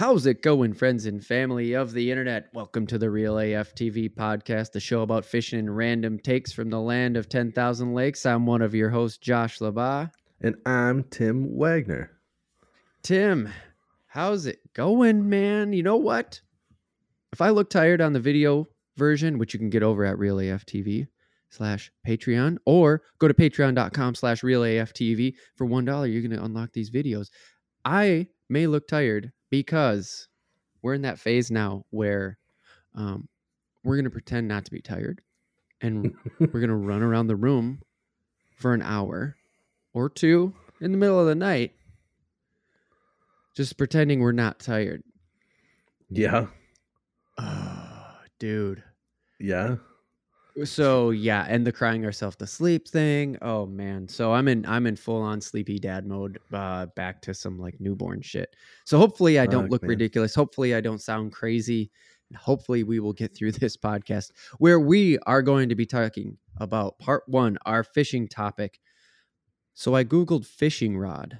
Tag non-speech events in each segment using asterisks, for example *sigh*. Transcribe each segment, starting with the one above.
How's it going, friends and family of the internet? Welcome to the Real AF TV podcast, the show about fishing and random takes from the land of 10,000 lakes. I'm one of your hosts, Josh LaBaw. And I'm Tim Wagner. Tim, how's it going, man? You know what? If I look tired on the video version, which you can get over at Real AF TV slash Patreon, or go to patreon.com slash Real AF TV for $1, you're going to unlock these videos. I may look tired because we're in that phase now where um, we're going to pretend not to be tired and *laughs* we're going to run around the room for an hour or two in the middle of the night just pretending we're not tired. Yeah. Oh, dude. Yeah. So yeah, and the crying ourselves to sleep thing. Oh man. So I'm in I'm in full on sleepy dad mode. Uh back to some like newborn shit. So hopefully I don't Fuck, look man. ridiculous. Hopefully I don't sound crazy. And hopefully we will get through *laughs* this podcast where we are going to be talking about part one, our fishing topic. So I Googled fishing rod.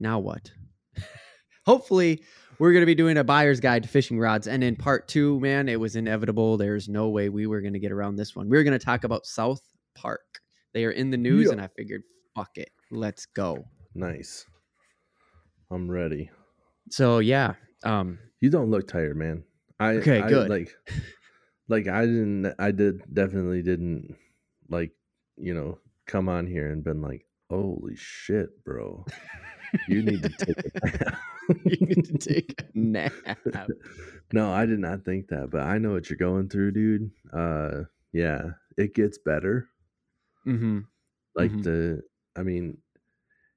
Now what? *laughs* hopefully we're going to be doing a buyer's guide to fishing rods. And in part two, man, it was inevitable. There's no way we were going to get around this one. We are going to talk about South Park. They are in the news, Yeah. and I figured, fuck it, let's go. Nice. I'm ready. So yeah, um, You don't look tired, man. I Okay, I, good. Like, *laughs* like I didn't. I did definitely didn't like you know come on here and been like, holy shit, bro. *laughs* You need to take a nap. *laughs* you need to take a nap. *laughs* no, I did not think that, but I know what you're going through, dude. Uh, yeah, it gets better. hmm like Mhm. the i mean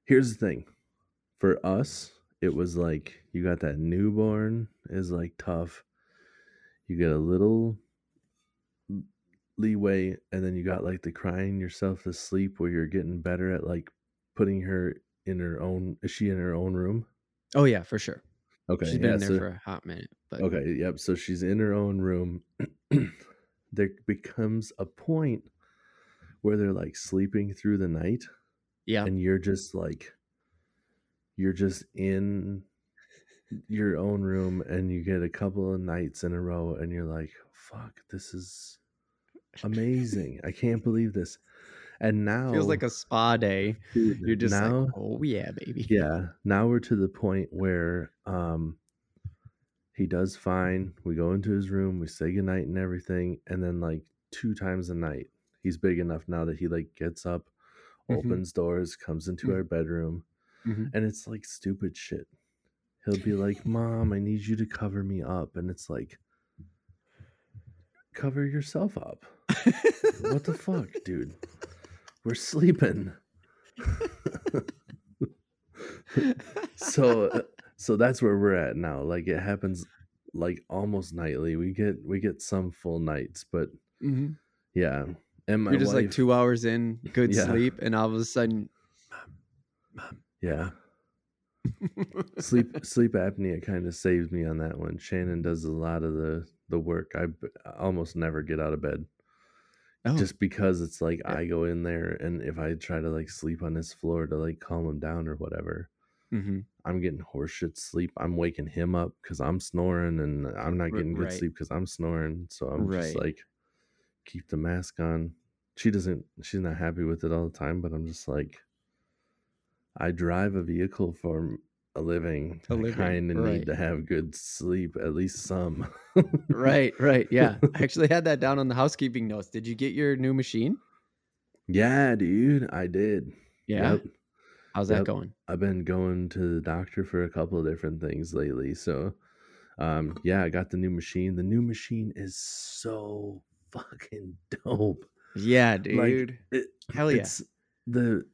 here's the thing for us it was like you got that newborn is like tough you get a little leeway and then you got like the crying yourself to sleep where you're getting better at like putting her in her own is she in her own room Oh yeah, for sure. okay She's been yeah, there so- for a hot minute. But Okay, yep. So she's in her own room. *clears throat* there becomes a point where they're like sleeping through the night, yeah, and you're just like, you're just in your own room, and you get a couple of nights in a row, and you're like, fuck, this is *laughs* amazing. I can't believe this. And now feels like a spa day. You're just now, like, oh yeah, baby. yeah now we're to the point where um he does fine we go into his room we say goodnight and everything and then like two times a night he's big enough now that he like gets up Mhm. opens doors comes into Mhm. our bedroom Mhm. and it's like stupid shit he'll be like mom i need you to cover me up and it's like cover yourself up what the *laughs* fuck dude we're sleeping. So uh, so that's where we're at now like it happens like almost nightly we get we get some full nights but Mhm. yeah and my You're just like two hours in, good Yeah. sleep, and all of a sudden, yeah. *laughs* Sleep sleep apnea kind of saves me on that one. Shannon does a lot of the the work I almost never get out of bed oh, just because it's like Yeah. i go in there and if i try to like sleep on his floor to like calm him down or whatever mhm. I'm getting horseshit sleep. I'm waking him up because I'm snoring, and I'm not getting good right. sleep because I'm snoring. So I'm just like, keep the mask on. She doesn't. She's not happy with it all the time, but I'm just like, I drive a vehicle for a living. A I living, kind of right. need to have good sleep, at least some. right, right, *laughs* yeah. I actually had that down on the housekeeping notes. Did you get your new machine? yeah, dude, I did. Yeah. Yep. How's that Yep. going? I've been going to the doctor for a couple of different things lately. So, um, yeah, I got the new machine. The new machine is so fucking *laughs* dope. Yeah, Like, dude. it, Hell yeah. It's the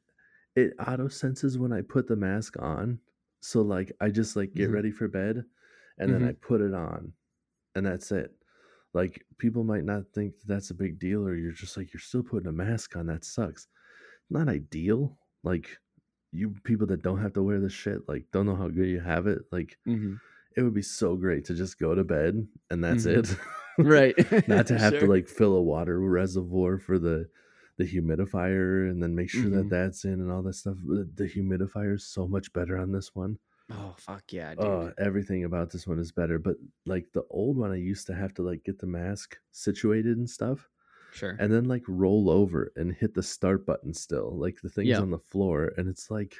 it auto senses when I put the mask on. So like I just like get Mhm. ready for bed and then I put it on and that's it. Like people might not think that that's a big deal or you're just like you're still putting a mask on that sucks. Not ideal. Like you people that don't have to wear this shit like don't know how good you have it. Like Mhm. it would be so great to just go to bed and that's Mhm. it. Right. *laughs* not to *laughs* have to like fill a water reservoir for the the humidifier and then make sure Mhm. that that's in and all that stuff. The, the humidifier is so much better on this one. Oh fuck yeah, dude. Oh, everything about this one is better. But like the old one, I used to have to like get the mask situated and stuff, sure. and then like roll over and hit the start button still. Like the thing's Yeah. on the floor, and it's like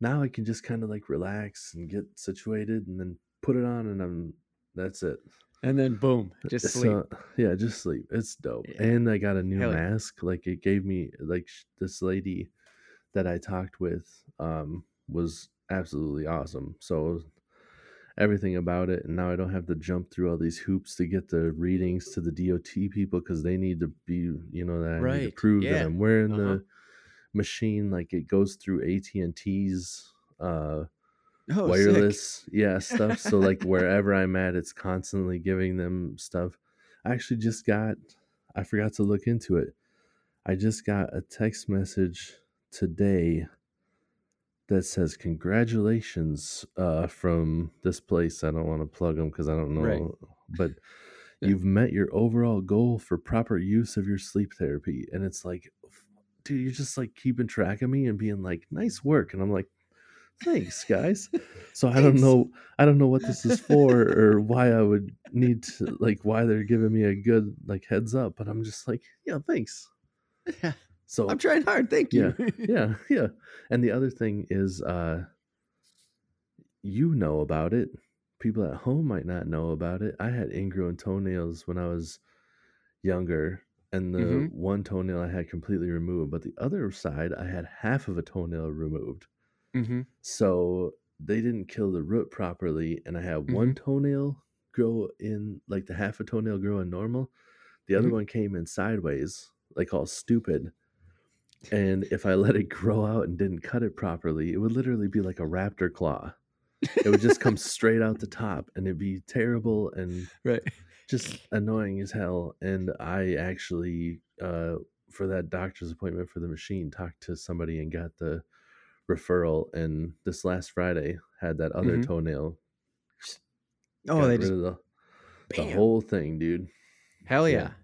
now I can just kind of like relax and get situated, and then put it on, and I'm that's it. And then boom, just sleep. So, yeah, just sleep. It's dope. Yeah. And I got a new Hell yeah. mask. Like it gave me like sh- this lady that I talked with um was absolutely awesome. So everything about it and now I don't have to jump through all these hoops to get the readings to the DOT people cuz they need to be, you know, that I need to Right. prove Yeah. that I'm wearing Uh-huh. the machine like it goes through AT&T's uh oh, sick. wireless yeah stuff so like wherever i'm at it's constantly giving them stuff i actually just got i forgot to look into it i just got a text message today that says congratulations uh from this place i don't want to plug them because i don't know Right. but *laughs* Yeah. you've met your overall goal for proper use of your sleep therapy and it's like dude you're just like keeping track of me and being like nice work and i'm like thanks guys. So i don't know i don't know what this is for *laughs* or why i would need to like why they're giving me a good like heads up but i'm just like yeah thanks. Yeah *laughs* so I'm trying hard. Thank you. yeah *laughs* yeah and the other thing is uh you know about it. People at home might not know about it. I had ingrown toenails when i was younger and the Mhm. one toenail i had completely removed but the other side i had half of a toenail removed hmm so they didn't kill the root properly and i had one toenail grow in like the half a toenail grow in normal the other Mhm. one came in sideways like all stupid and if i let it grow out and didn't cut it properly it would literally be like a raptor claw it would just come *laughs* straight out the top and it'd be terrible and Right. just annoying as hell and i actually uh for that doctor's appointment for the machine talked to somebody and got the referral and this last friday had that other Mhm. toenail Oh, got they just the, the whole thing dude hell yeah. yeah. I'm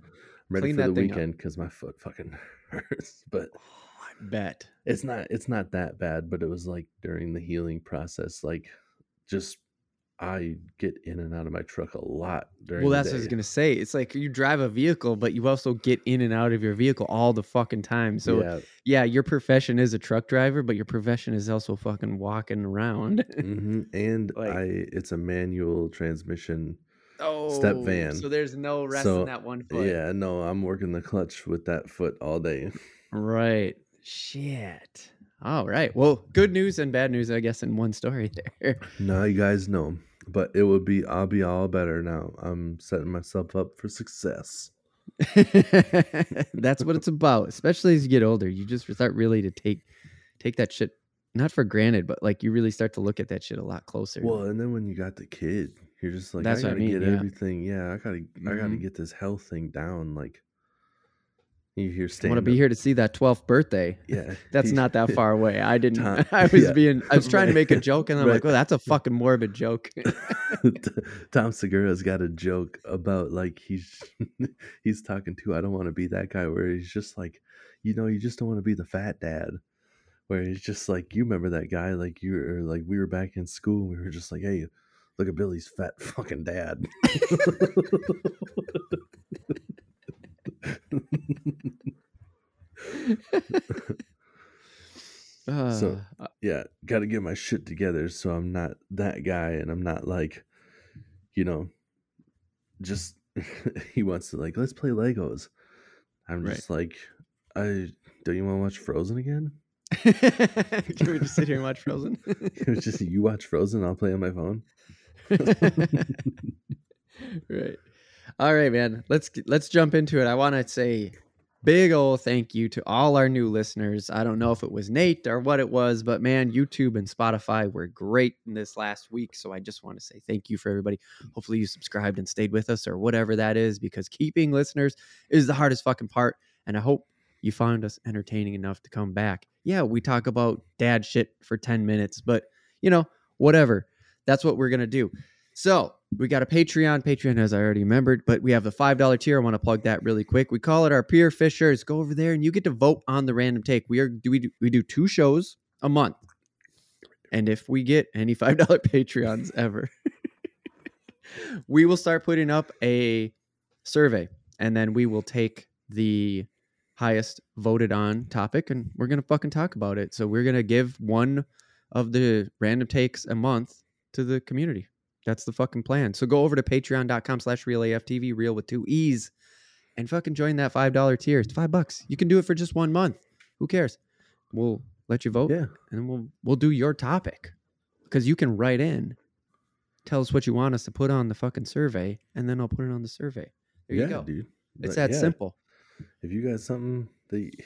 ready Clean for the that thing up. weekend because my foot fucking *laughs* hurts but Oh, I bet. it's not it's not that bad but it was like during the healing process like just i get in and out of my truck a lot during Well, that's what I was gonna say. It's like you drive a vehicle, but you also get in and out of your vehicle all the fucking time. So yeah, yeah your profession is a truck driver, but your profession is also fucking walking around. hmm and *laughs* Like- i it's a manual transmission oh, van. So there's no rest So, in that one foot. yeah no i'm working the clutch with that foot all day *laughs* Right. Shit. All right. Well, good news and bad news, I guess, in one story *laughs* there. now you guys know but it would be i'll be all better now i'm setting myself up for success *laughs* That's what it's about. Especially as you get older, you just start really to take take that shit not for granted, but like you really start to look at that shit a lot closer. well and then when you got the kid you're just like That's i what I gotta mean, get yeah. everything yeah i gotta i gotta Mhm. get this health thing down like you hear I want to be here to see that 12th birthday. yeah *laughs* That's not that far away. I *laughs* didn't. Tom- I was yeah, being. I was trying to make a *laughs* joke, and I'm right. like, "Oh, that's a fucking morbid joke." Tom Segura's got a joke about like he's he's talking to I don't want to be that guy where he's just like you know you just don't want to be the fat dad where he's just like you remember that guy like you were like we were back in school and we were just like hey look at Billy's fat fucking dad Uh, yeah got to get my shit together so I'm not that guy and I'm not like you know just *laughs* he wants to like let's play Legos I'm Right. just like I don't you want to watch Frozen again *laughs* Can we just sit here and watch Frozen? *laughs* it's just you watch Frozen, I'll play on my phone. right. All right, man. Let's let's jump into it. I want to say big old thank you to all our new listeners. I don't know if it was Nate or what it was, but man, YouTube and Spotify were great in this last week. So I just want to say thank you for everybody. Hopefully you subscribed and stayed with us or whatever that is, because keeping listeners is the hardest fucking part. And I hope you found us entertaining enough to come back. Yeah, we talk about dad shit for 10 minutes, but you know, whatever. That's what we're going to do. So we got a Patreon. Patreon, as I already remembered, but we have the $5 tier. I want to plug that really quick. We call it our Peer Fishers. Go over there and you get to vote on the random take. We are do we do, we do two shows a month. And if we get any $5 *laughs* Patreons ever, *laughs* we will start putting up a survey and then we will take the highest voted on topic and we're to fucking talk about it. So we're to give one of the random takes a month to the community. That's the fucking plan. So go over to patreon.com slash real AFTV, real with two E's, and fucking join that $5 tier. It's five bucks. You can do it for just one month. Who cares? We'll let you vote Yeah. and we'll we'll do your topic. Because you can write in, tell us what you want us to put on the fucking survey, and then I'll put it on the survey. There yeah, you go. dude. It's But that yeah, simple. If you got something that y-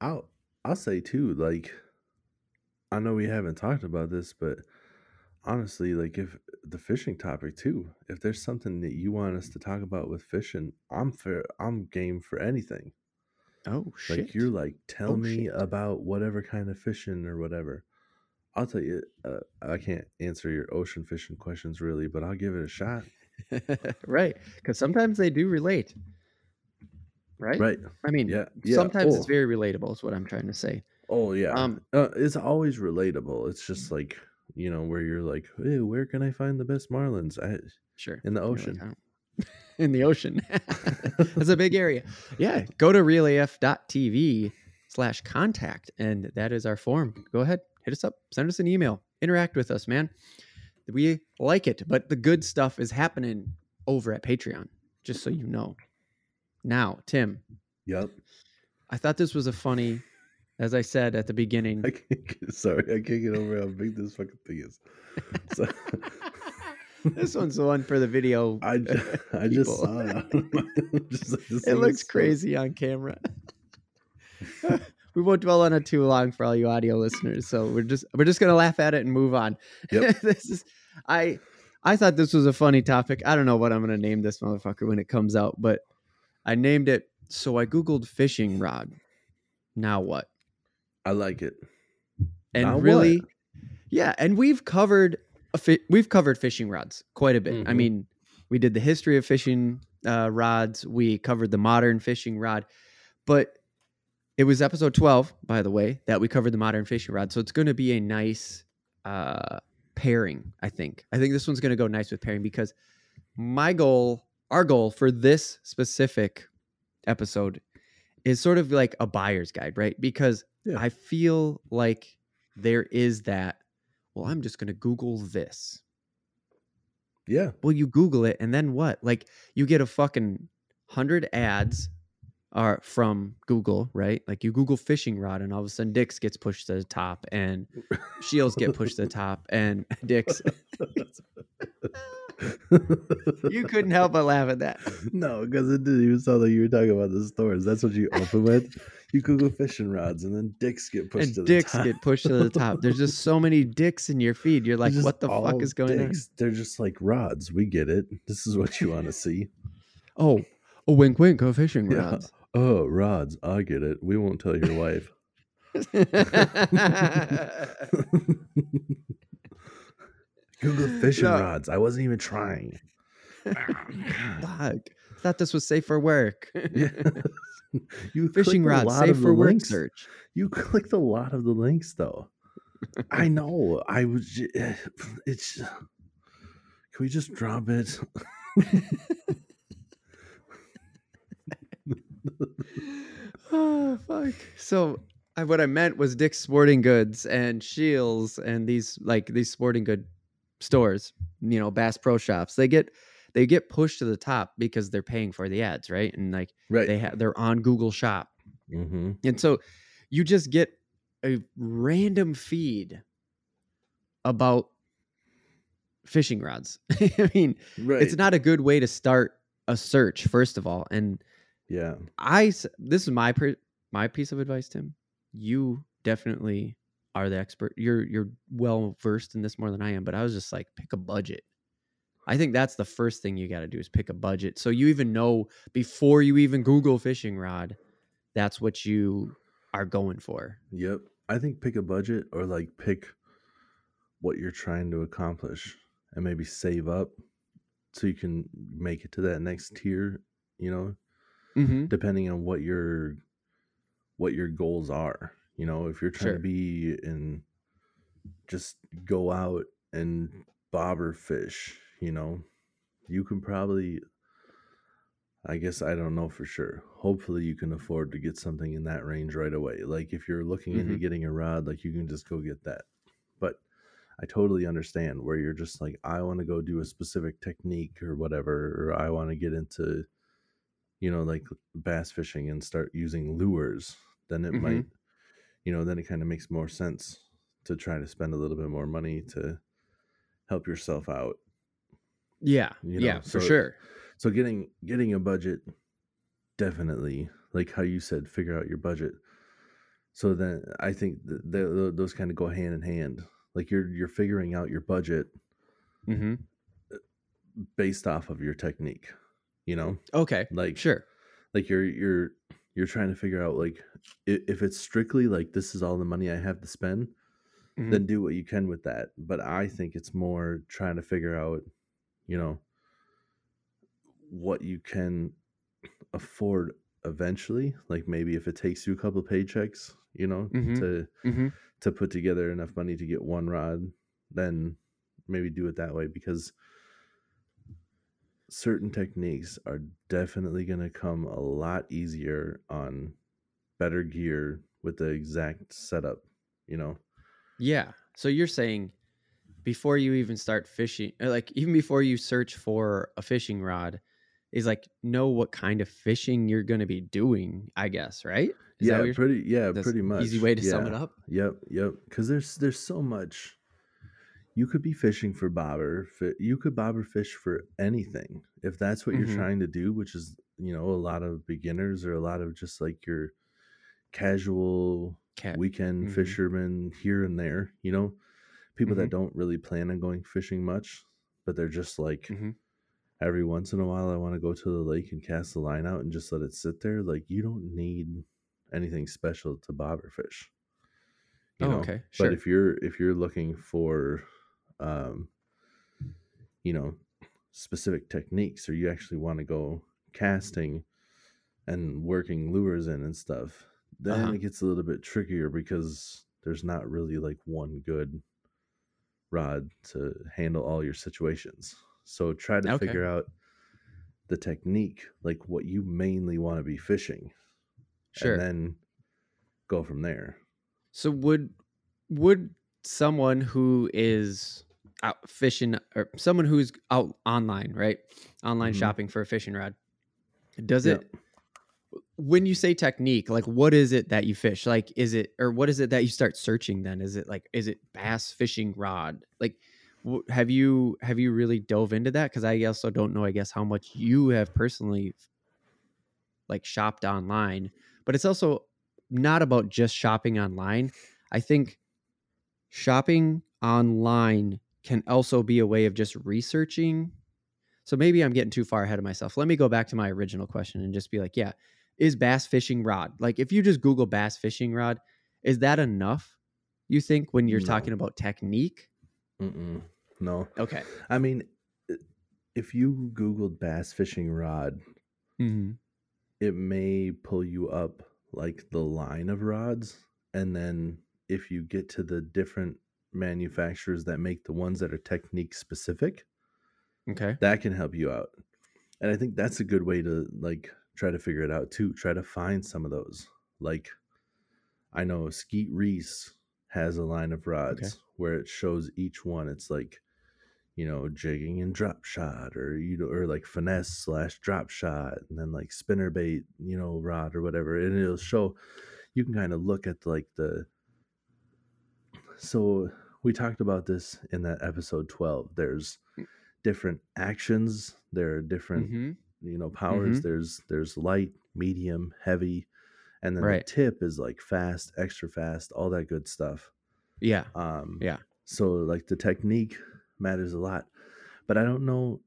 I'll I'll say too, like I know we haven't talked about this, but honestly, like if the fishing topic too, if there's something that you want us to talk about with fishing, I'm fair I'm game for anything. Oh shit. Like you're like, tell Oh, me shit. about whatever kind of fishing or whatever. I'll tell you, uh, I can't answer your ocean fishing questions really, but I'll give it a shot. *laughs* right. Because sometimes they do relate. Right? Right? I mean, Yeah. Yeah. sometimes oh, it's very relatable, is what I'm trying to say. Oh yeah. Um, uh, it's always relatable. It's just like you know where you're like, hey, where can I find the best marlins? I, Sure. in the You're like, ocean. *laughs* In the ocean. *laughs* That's a big area. Yeah. *laughs* Go to realaf.tv slash contact, and that is our form. Go ahead, hit us up, send us an email, interact with us, man. We like it, but the good stuff is happening over at Patreon, just so you know. Now, Tim, Yep. I thought this was a funny, as I said at the beginning. I get, sorry, I can't get over how big this fucking thing is. So, *laughs* this one's the one for the video. *laughs* I just, I just saw it. *laughs* just like, it looks so- crazy on camera. we won't dwell on it too long for all you audio listeners, so we're just we're just gonna laugh at it and move on. Yep. this is I I thought this was a funny topic. I don't know what I'm gonna name this motherfucker when it comes out, but I named it. So I googled fishing rod. Now what? I like it. And really, yeah, and we've covered a fi- we've covered fishing rods quite a bit. I Mhm. mean, we did the history of fishing uh, rods. We covered the modern fishing rod, but it was episode twelve, by the way, that we covered the modern fishing rod. So it's going to be a nice uh, pairing. I think. I think this one's going to go nice with pairing because my goal, our goal for this specific episode, is sort of like a buyer's guide, right? Because Yeah. I feel like there is that. Well, I'm just going to Google this. Yeah. Well, you Google it, and then what? Like you get a fucking hundred ads are from Google, right? Like you Google fishing rod, and all of a sudden Dick's gets pushed to the top, and *laughs* Scheels get pushed to the top, and *laughs* Dick's. You couldn't help but laugh at that. *laughs* No, because it didn't even sound like you were talking about the stores. That's what you open with. You Google fishing rods, and then dicks get pushed and to the dicks top. get pushed to the top. There's just so many dicks in your feed. You're like, what the fuck is going dicks. They're just like rods. We get it. This is what you want to see. on? Oh, a wink, wink, a fishing Yeah. rods. Oh, rods. I get it. We won't tell your wife. *laughs* *laughs* Google fishing No. rods. I wasn't even trying. *laughs* Fuck. Thought this was safe for work. Yeah. *laughs* *laughs* you Fishing rods, safe for work links. search. You clicked a lot of the links though. I know. I was. eh, It's. Can we just drop it? oh fuck. So I, what I meant was Dick's Sporting Goods and Scheels and these like these sporting good stores, you know, Bass Pro Shops. They get they get pushed to the top because they're paying for the ads, right? And like Right. they have they're on Google Shop. mm-hmm. And so you just get a random feed about fishing rods. *laughs* I mean, Right. it's not a good way to start a search first of all. And Yeah. I this is my per, my piece of advice, Tim. You definitely are the expert. You're you're well versed in this more than I am, but I was just like pick a budget. I think that's the first thing you got to do is pick a budget. So you even know before you even Google fishing rod, that's what you are going for. Yep. I think pick a budget or like pick what you're trying to accomplish and maybe save up so you can make it to that next tier, you know, Mm-hmm. depending on what your what your goals are. You know, if you're trying Sure. to be and just go out and bobber fish, you know, you can probably I guess I don't know for sure. Hopefully you can afford to get something in that range right away. Like if you're looking into Mhm. getting a rod, like you can just go get that. But I totally understand where you're just like I want to go do a specific technique or whatever or I want to get into you know like bass fishing and start using lures. Then it Mhm. might you know, then it kind of makes more sense to try to spend a little bit more money to help yourself out Yeah. you yeah, know for sure. so getting getting a budget definitely like how you said figure out your budget so then i think th- th- th- those kind of go hand in hand like you're you're figuring out your budget mm-hmm. based off of your technique you know Okay. like Sure. like you're you're you're trying to figure out like if it's strictly like this is all the money i have to spend Mhm. then do what you can with that but i think it's more trying to figure out you know what you can afford eventually like maybe if it takes you a couple paychecks you know Mhm. to Mhm. to put together enough money to get one rod then maybe do it that way because certain techniques are definitely going to come a lot easier on better gear with the exact setup you know Yeah. So you're saying before you even start fishing, uh, like even before you search for a fishing rod, is like know what kind of fishing you're going to be doing. I guess, right? Is yeah pretty yeah pretty much Easy way to sum it up. Yep, yep. Because there's there's so much. You could be fishing for bobber. You could bobber fish for anything if that's what Mhm. you're trying to do, which is you know a lot of beginners or a lot of just like your casual Cat. weekend Mhm. fishermen here and there. You know, people Mhm. that don't really plan on going fishing much, but they're just like Mhm. every once in a while I want to go to the lake and cast the line out and just let it sit there. Like you don't need anything special to bobber fish. You Oh, know? okay. Sure. But if you're if you're looking for um you know specific techniques or you actually want to go casting and working lures in and stuff, then Uh-huh. it gets a little bit trickier because there's not really like one good rod to handle all your situations. So try to Okay. figure out the technique, like what you mainly want to be fishing, Sure. and then go from there. So would would someone who is out fishing or someone who's out online, right? Online Mhm. shopping for a fishing rod. Does Yeah. it when you say technique, like what is it that you fish? Like is it or what is it that you start searching then? Is it like is it bass fishing rod? Like wh- have you have you really dove into that cuz I also don't know I guess how much you have personally like shopped online, but it's also not about just shopping online. I think shopping online can also be a way of just researching. So maybe I'm getting too far ahead of myself. Let me go back to my original question and just be like, yeah, is bass fishing rod? Like if you just Google bass fishing rod, is that enough? You think when you're No. talking about technique? Mm-mm. No, Okay. I mean, if you Googled bass fishing rod, Mm-hmm. it may pull you up like the line of rods. And then if you get to the different manufacturers that make the ones that are technique specific, Okay. that can help you out. And I think that's a good way to like try to figure it out too. Try to find some of those. Like I know Skeet Reese has a line of rods where it shows each one. It's like, you know, jigging and drop shot or you know, or like finesse slash drop shot and then like spinner bait, you know, rod or whatever. And it'll show you can kind of look at like the so we talked about this in that episode 12. There's different actions, there are different Mm-hmm. you know powers Mhm. there's there's light medium heavy and then Right. the tip is like fast extra fast all that good stuff Yeah. um Yeah. so like the technique matters a lot but i don't know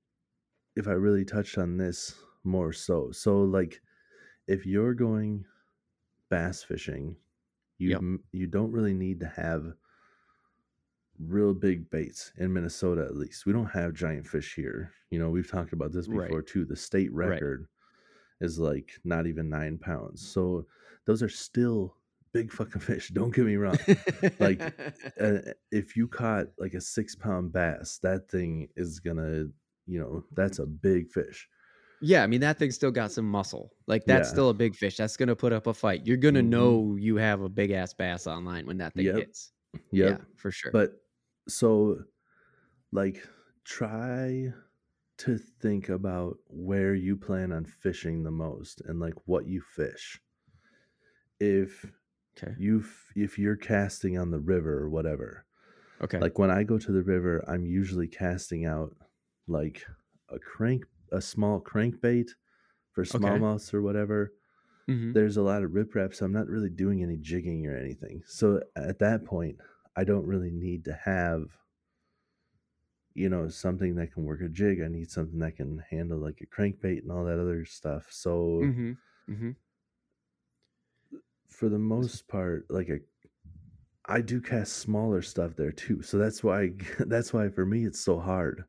if i really touched on this more so so like if you're going bass fishing you Yep. m- you don't really need to have real big baits in Minnesota at least. We don't have giant fish here. You know, we've talked about this Right. before too. The state Right. record is like not even nine pounds. So those are still big fucking *laughs* fish. Don't get me wrong. like *laughs* uh, if you caught like a six pound bass, that thing is gonna, you know, that's a big fish. Yeah, I mean that thing's still got some muscle. Like that's Yeah. still a big fish. That's gonna put up a fight. You're gonna Mhm. know you have a big ass bass online when that thing Yep. hits. Yep. Yeah, for sure. But so, like, try to think about where you plan on fishing the most and like what you fish. If okay. you if you're casting on the river or whatever, Okay. like when I go to the river, I'm usually casting out like a crank, a small crankbait for Okay. smallmouths or whatever. Mhm. There's a lot of riprap, so I'm not really doing any jigging or anything. So at that point, I don't really need to have, you know, something that can work a jig. I need something that can handle like a crankbait and all that other stuff. So Mhm. Mhm. for the most part, like a, I do cast smaller stuff there too. So that's why *laughs* that's why for me it's so hard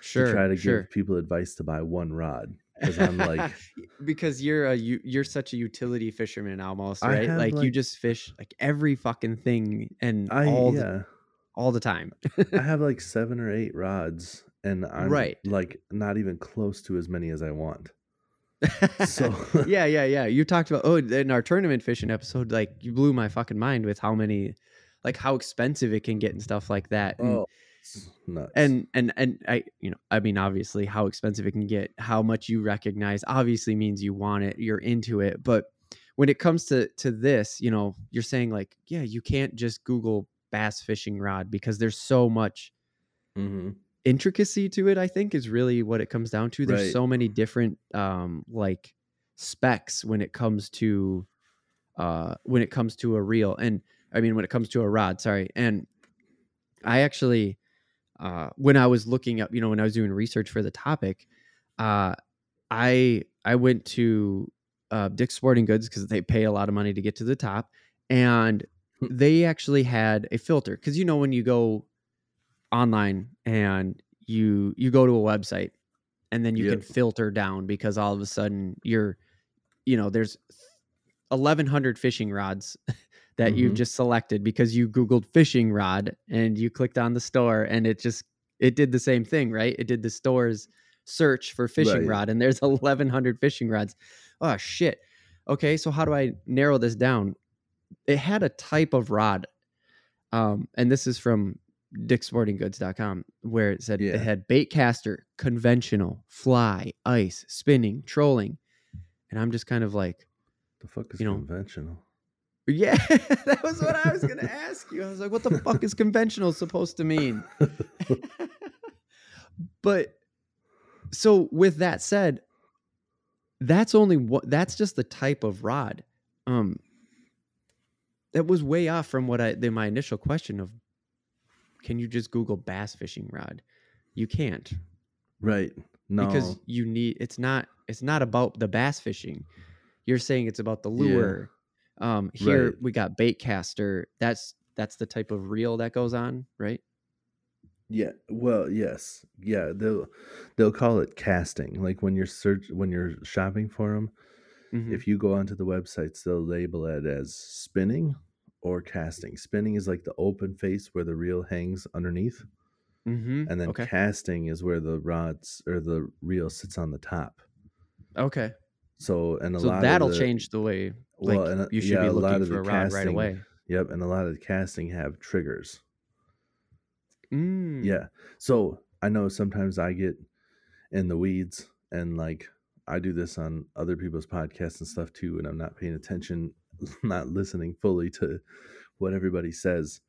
Sure. to try to sure. give people advice to buy one rod because I'm like *laughs* because you're a you you're such a utility fisherman almost, right? have, Like, you just fish like every fucking thing and I all the, all the time. I have *laughs* like seven or eight rods and I'm Right. like not even close to as many as I want. So *laughs* yeah, yeah, yeah. You talked about oh in our tournament fishing episode, like you blew my fucking mind with how many, like how expensive it can get and stuff like that. Oh, nuts. and and and I, you know, I mean, obviously, how expensive it can get, how much you recognize, obviously means you want it, you're into it. But when it comes to to this, you know, you're saying like, yeah, you can't just Google bass fishing rod because there's so much Mhm. intricacy to it i think is really what it comes down to there's Right. so many different um like specs when it comes to uh when it comes to a reel and i mean when it comes to a rod sorry and i actually uh when i was looking up you know when i was doing research for the topic uh i i went to uh dick's sporting goods because they pay a lot of money to get to the top and Hmm. they actually had a filter because you know when you go online and you you go to a website and then you can filter down because all of a sudden you're you know there's 1100 fishing rods that you've Mhm. just selected because you googled fishing rod and you clicked on the store and it just it did the same thing right it did the store's search for fishing Right. rod and there's *laughs* 1100 fishing rods oh shit okay so how do i narrow this down it had a type of rod um and this is from dicksportinggoods.com where it said Yeah. it had bait caster conventional fly ice spinning trolling and i'm just kind of like the fuck is you know, conventional? Yeah *laughs* that was what i was gonna ask you. I was like what the fuck is conventional supposed to mean? *laughs* But so with that said that's only what that's just the type of rod. Um that was way off from what i the, my initial question of can you just google bass fishing rod? You can't. Right. No. because you need it's not it's not about the bass fishing. You're saying it's about the Yeah. Um here Right. we got bait caster that's that's the type of reel that goes on right Yeah, well, yes, yeah. They'll they'll call it casting. Like when you're search when you're shopping for them, Mhm. if you go onto the websites, they'll label it as spinning or casting. Spinning is like the open face where the reel hangs underneath, Mhm. and then okay casting is where the rods or the reel sits on the top. okay So and a so lot of that'll the- change the way like Well, and, uh, you should yeah, be a lot looking of for the a rod right casting- away Yep, and a lot of the casting have triggers. Mm. Yeah. So I know sometimes I get in the weeds and like I do this on other people's podcasts and stuff too, and I'm not paying attention, *laughs* not listening fully to what everybody says.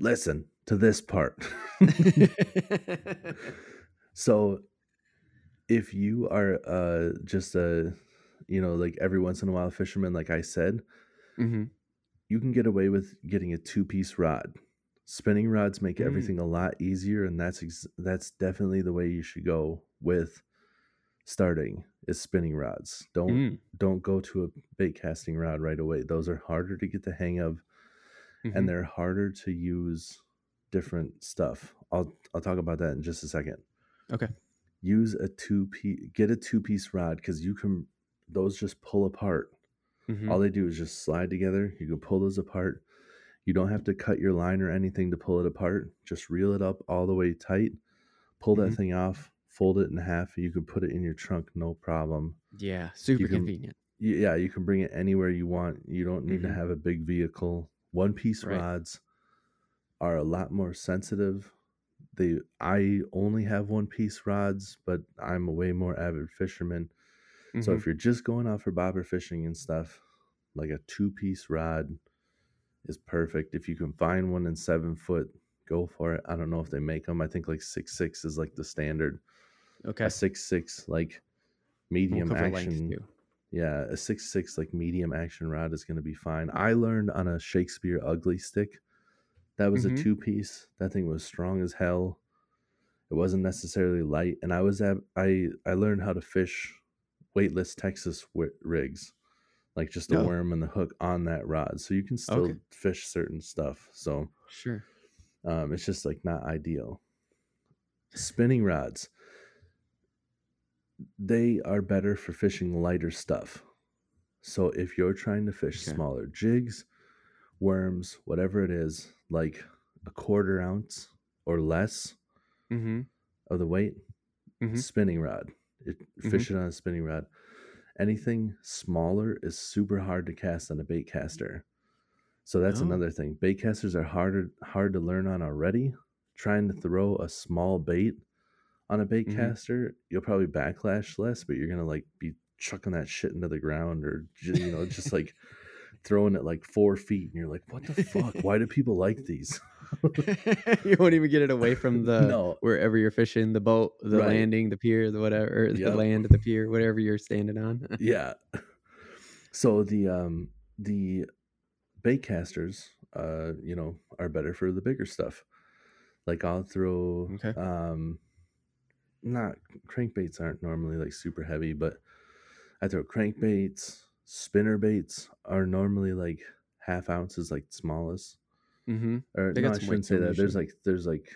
Listen to this part. *laughs* *laughs* so if you are uh just a you know like every once in a while fisherman like I said, Mhm. you can get away with getting a two-piece rod. Spinning rods make Mm. everything a lot easier, and that's ex- that's definitely the way you should go with starting is spinning rods. Don't Mm. don't go to a bait casting rod right away. Those are harder to get the hang of, Mhm. and they're harder to use different stuff. I'll I'll talk about that in just a second. Okay. Use a two piece, get a two piece rod because you can those just pull apart Mhm. All they do is just slide together. You can pull those apart. You don't have to cut your line or anything to pull it apart. Just reel it up all the way tight. Pull that Mhm. thing off, fold it in half. You can put it in your trunk, no problem. Yeah, super can- convenient. Yeah, you can bring it anywhere you want. You don't need to Mhm. have a big vehicle. One piece Right. rods are a lot more sensitive. They I only have one piece rods, but I'm a way more avid fisherman. So Mhm. if you're just going out for bobber fishing and stuff, like a two piece rod is perfect. If you can find one in seven foot, go for it. I don't know if they make them. I think like six six is like the standard. okay, A six six like medium action. Yeah, a six six like medium action rod is gonna be fine. I learned on a Shakespeare Ugly Stik. That was Mhm. a two piece. That thing was strong as hell. It wasn't necessarily light, and I was at I I learned how to fish weightless Texas wi- rigs, like just a Oh. worm and the hook on that rod, so you can still Okay. fish certain stuff. So Sure. um, it's just like not ideal. Spinning rods, they are better for fishing lighter stuff. So if you're trying to fish Okay. smaller jigs, worms, whatever it is, like a quarter ounce or less Mm-hmm. of the weight, Mhm. spinning rod. It, Fish it on a spinning rod. Anything smaller is super hard to cast on a bait caster. So that's Oh. another thing. Bait casters are harder hard to learn on already. Trying to throw a small bait on a bait Mhm. caster, you'll probably backlash less, but you're gonna like be chucking that shit into the ground or ju- you know just like *laughs* throwing it like four feet, and you're like, what the fuck? Why do people like these? *laughs* you won't even get it away from the no, wherever you're fishing, the boat, the Right. landing, the pier, the whatever, or the Yep. land, the pier, whatever you're standing on. *laughs* yeah so the um the bait casters uh you know are better for the bigger stuff like i'll throw Okay. um not crankbaits aren't normally like super heavy but i throw crankbaits spinner baits are normally like half ounces like smallest mm-hmm. or They no, got I shouldn't say that. There's like there's like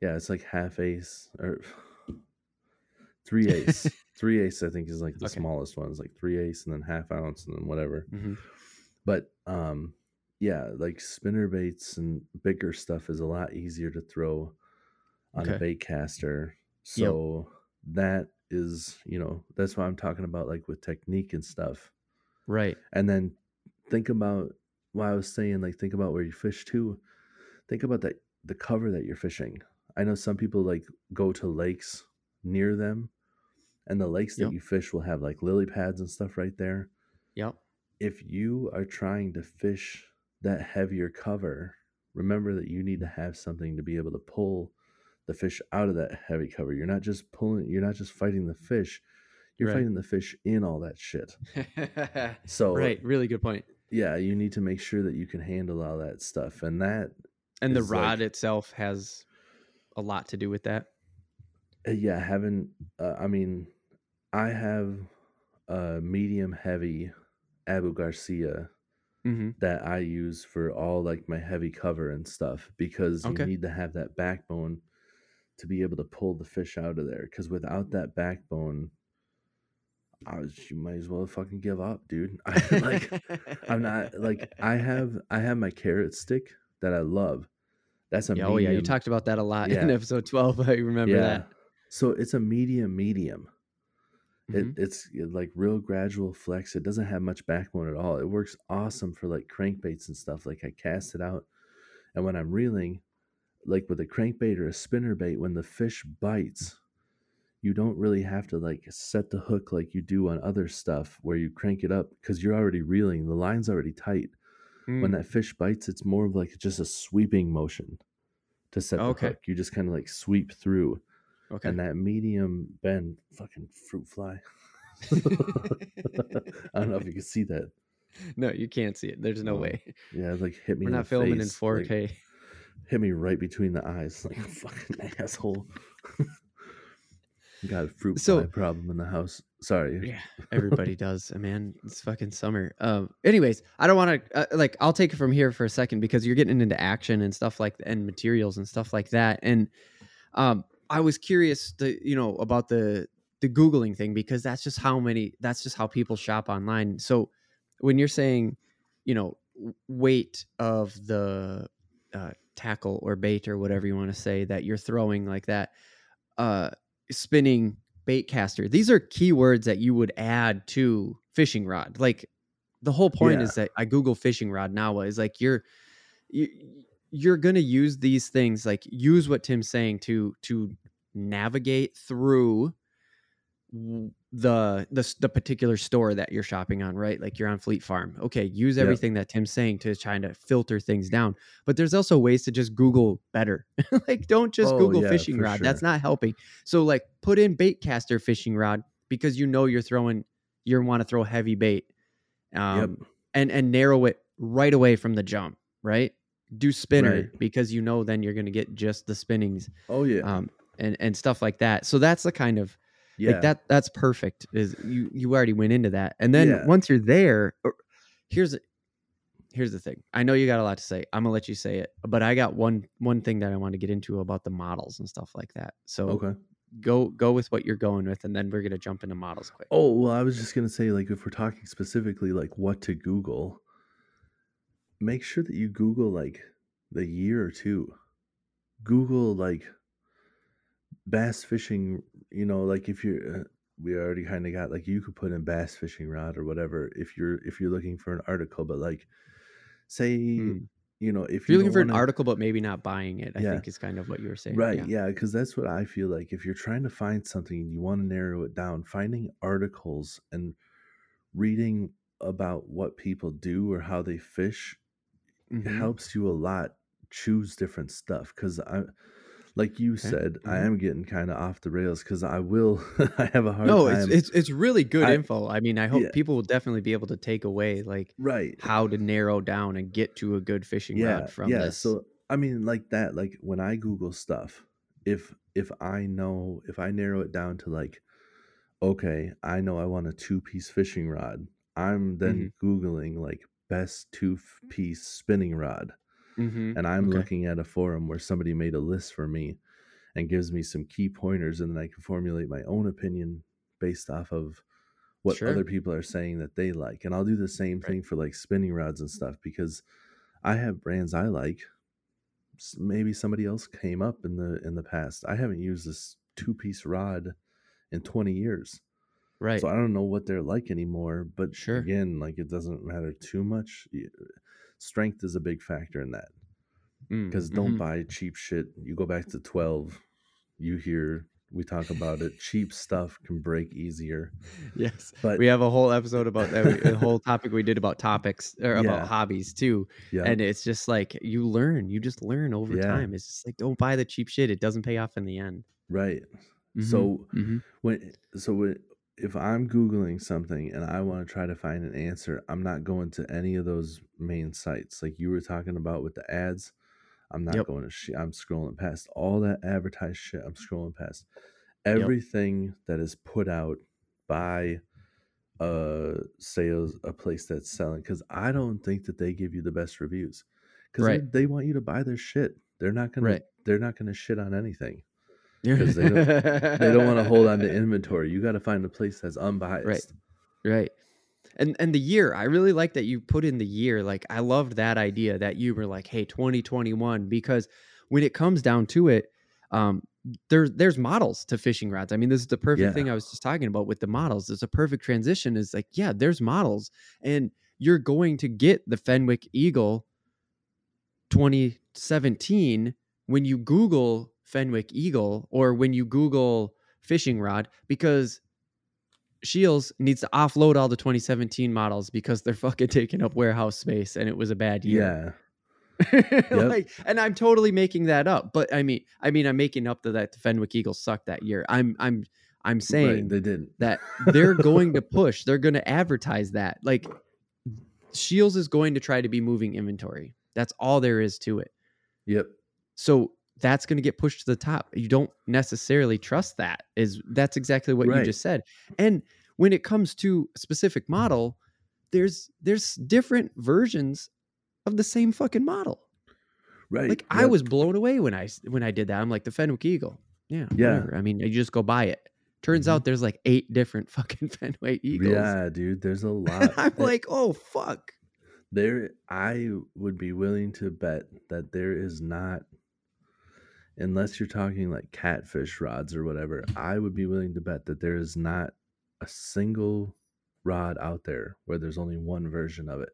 yeah, it's like half ace or *sighs* three ace. *laughs* three ace I think is like the Okay. smallest one. It's like three ace and then half ounce and then whatever. Mm-hmm. But um yeah, like spinner baits and bigger stuff is a lot easier to throw on a bait caster. So that is, you know, that's what I'm talking about like with technique and stuff Right. and then think about what I was saying, like think about where you fish too. Think about that the cover that you're fishing. I know some people like go to lakes near them, and the lakes that you fish will have like lily pads and stuff right there. Yep. If you are trying to fish that heavier cover, remember that you need to mm-hmm. have something to be able to pull the fish out of that heavy cover. You're not just pulling, you're not just fighting the fish, you're Right. fighting the fish in all that shit. *laughs* So right. Really good point. Yeah, you need to make sure that you can handle all that stuff, and that And the is like- rod itself has a lot to do with that. uh, yeah, having uh, I mean, I have a medium heavy Abu Garcia Mm-hmm. that I use for all like my heavy cover and stuff because Okay. you need to have that backbone to be able to pull the fish out of there. Because without that backbone, I was you might as well fucking give up, dude. *laughs* I like I'm not like *laughs* I have I have my Carrot Stix that I love. That's a Yeah, oh yeah, you talked about that a lot in episode twelve. *laughs* I remember that. So it's a medium medium. Mhm. It, it's like real gradual flex. It doesn't have much backbone at all. It works awesome for like crankbaits and stuff. Like I cast it out, and when I'm reeling, like with a crankbait or a spinner bait, when the fish bites, you don't really have to like set the hook like you do on other stuff where you crank it up because you're already reeling. The line's already tight. When Mm, that fish bites, it's more of like just a sweeping motion to set the Okay. hook. You just kind of like sweep through okay. and that medium bend fucking fruit fly. *laughs* *laughs* I don't know if you can see that. no, you can't see it. There's no Oh, way. Yeah, like hit me. We're in not the filming in face, like, 4K. hit me right between the eyes, *laughs* like a fucking asshole. Got a fruit So- fly problem in the house. Sorry. *laughs* Yeah, everybody does. uh, Man, it's fucking summer. Um. Anyways, I don't want to uh, like. I'll take it from here for a second because you're getting into action and stuff like and materials and stuff like that. And um, I was curious, to, you know, about the the googling thing because that's just how many that's just how people shop online so when you're saying you know weight of the uh, tackle or bait or whatever you want to say that you're throwing like that uh spinning bait caster these are keywords that you would add to fishing rod like the whole point Yeah. is that i google fishing rod now is like you're you, you're going to use these things like use what tim's saying to to navigate through the the the particular store that you're shopping on right? Like you're on fleet farm. Okay use Yep. everything that tim's saying to try to filter things down. But there's also ways to just google better. *laughs* Like don't just Oh, google yeah, fishing rod. That's not helping. So like put in bait caster fishing rod because you know you're throwing you want to throw heavy bait um and and narrow it right away from the jump right? Do spinner Right. because you know then you're going to get just the spinnings Oh yeah. um and and stuff like that. So that's the kind of yeah. like that that's perfect is you you already went into that and then Yeah. once you're there uh, here's here's the thing i know you got a lot to say i'm gonna let you say it but i got one one thing that i want to get into about the models and stuff like that so Okay. go go with what you're going with and then we're gonna jump into models quick Oh well, I was just gonna say, like, if we're talking specifically like what to Google, make sure that you Google like the year or two. Google like bass fishing. You know, like if you're, uh, we already kind of got like you could put in bass fishing rod or whatever if you're if you're looking for an article. But like, say Mm. you know if if you're looking for an wanna- article but maybe not buying it i Yeah. think is kind of what you were saying Right, yeah, because that's what I feel like. If you're trying to find something and you want to narrow it down, finding articles and reading about what people do or how they fish Mhm. helps you a lot choose different stuff. Because I, like you said, I mhm. am getting kind of off the rails because I will, *laughs* I have a hard no time. it's, it's it's really good I- info i mean i hope Yeah. people will definitely be able to take away like right. how to narrow down and get to a good fishing yeah, rod from yeah. this So I mean, like that. Like when I Google stuff, if if I know if I narrow it down to like, okay, I know I want a two piece fishing rod. I'm then Mm-hmm. googling like best two piece spinning rod, Mhm. and I'm Okay. looking at a forum where somebody made a list for me, and gives me some key pointers, and then I can formulate my own opinion based off of what Sure. other people are saying that they like. And I'll do the same Right. thing for like spinning rods and stuff because I have brands I like. Maybe somebody else came up in the in the past. I haven't used this two piece rod in 20 years. right So I don't know what they're like anymore. But Sure. again, like it doesn't matter too much. Strength is a big factor in that Mm, because don't mhm. buy cheap shit. You go back to 12, you hear we talk about it. cheap stuff can break easier. yes But we have a whole episode about that a whole topic we did about topics or *laughs* about Yeah. hobbies too yeah, and it's just like you learn you just learn over Yeah. time it's just like don't buy the cheap shit it doesn't pay off in the end right. Mhm, So mhm. when so when, if I'm googling something and I want to try to find an answer, I'm not going to any of those main sites like you were talking about with the ads. I'm not Yep. going to. Sh- I'm scrolling past all that advertised shit. I'm scrolling past everything that is put out by uh sales a place that's selling because I don't think that they give you the best reviews because Right. they want you to buy their shit. They're not gonna. Right. They're not gonna shit on anything. 'Cause they They don't want to hold on to inventory. You got to find a place that's unbiased. Right. Right. And and the year, I really like that you put in the year. Like I loved that idea that you were like, hey, 2021, because when it comes down to it, um, there, there's models to fishing rods. I mean, this is the perfect Yeah. thing I was just talking about with the models. It's a perfect transition. Is like, yeah, there's models, and you're going to get the Fenwick Eagle 2017 when you Google Fenwick Eagle or when you Google fishing rod because Scheels needs to offload all the 2017 models because they're *laughs* fucking taking up warehouse space and it was a bad year. Yeah. *laughs* like, and I'm totally making that up. But I mean, I mean, I'm making up that the Fenwick Eagles sucked that year. I'm, I'm, I'm Right, saying they didn't. that they're going to *laughs* push. They're going to advertise that. Like, Scheels is going to try to be moving inventory. That's all there is to it. Yep. So that's going to get pushed to the top. You don't necessarily trust that. Is that's exactly what you just said. And when it comes to a specific model, there's there's different versions of the same fucking model. Right. Like I was blown away when I when I did that. I'm like the Fenwick Eagle. Yeah. Yeah. Whatever. I mean, you just go buy it. Turns Mhm. out there's like eight different *laughs* fucking Fenwick Eagles. Yeah, dude. There's a And *laughs* lot. I'm like, oh fuck. there I would be willing to bet that there is not unless you're talking like catfish rods or whatever, I would be willing to bet that there is not a single rod out there where there's only one version of it.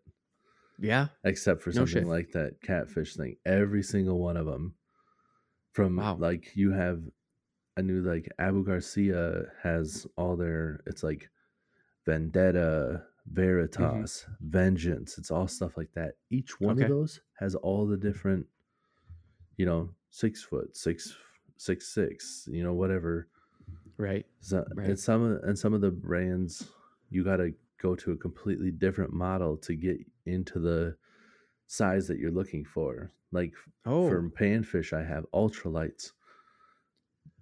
Yeah. Except for No something shit. like that catfish thing. Every single one of them from Wow. like you have I knew like Abu Garcia has all their it's like Vendetta, mm-hmm. Veritas, Vengeance. It's all stuff like that. Each one Okay. of those has all the different, you know, six foot, six, six, six, you know, whatever. Right. So, Right. and some of and some of the brands, you got to go to a completely different model to get into the size that you're looking for. Like Oh. for panfish, I have ultralights.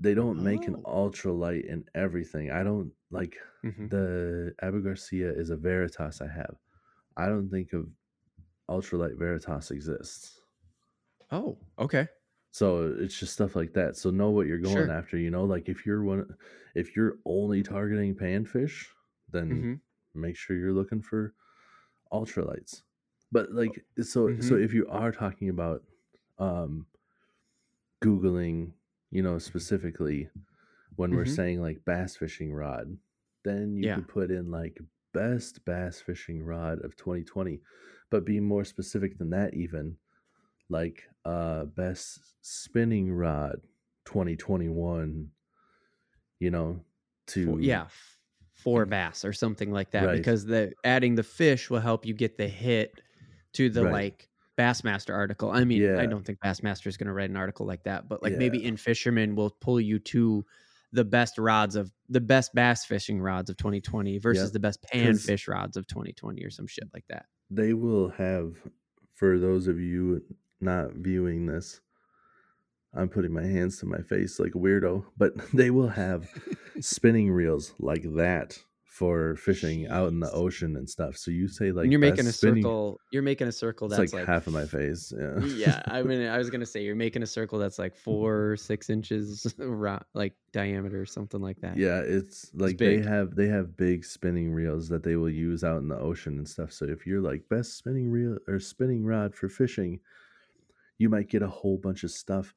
They don't make an Oh. ultralight in everything. I don't like Mhm. the Abu Garcia is a Veritas I have. I don't think of ultralight Veritas exists. Oh. Okay. So it's just stuff like that. So know what you're going Sure. after. You know, like if you're one, if you're only targeting panfish, then hmm make sure you're looking for ultralights. But like, so so Mhm. if you are talking about um, googling, you know, specifically when we're Mhm. saying like bass fishing rod, then you Yeah. could put in like best bass fishing rod of 2020, but be more specific than that even like uh best spinning rod 2021 you know to For, yeah. For bass or something like that, Right. because the adding the fish will help you get the hit to the Right. like Bassmaster article. I mean, I don't think Bassmaster is going to write an article like that, but like maybe In-Fisherman will pull you to the best rods of the best bass fishing rods of 2020 versus Yep. the best 'Cause- panfish rods of 2020 or some shit like that. they will have for those of you not viewing this. I'm putting my hands to my face like a weirdo but *laughs* they will have *laughs* spinning reels like that for fishing out in the ocean and stuff. So you say like and you're making a spinning- circle. You're making a circle that's like, like, half of my face yeah. Yeah, I *laughs* mean, I was gonna say you're making a circle that's like four, six inches, like diameter, or something like that. yeah it's like they have they have big spinning reels that they will use out in the ocean and stuff. So if you're like best spinning reel or spinning rod for fishing you might get a whole bunch of stuff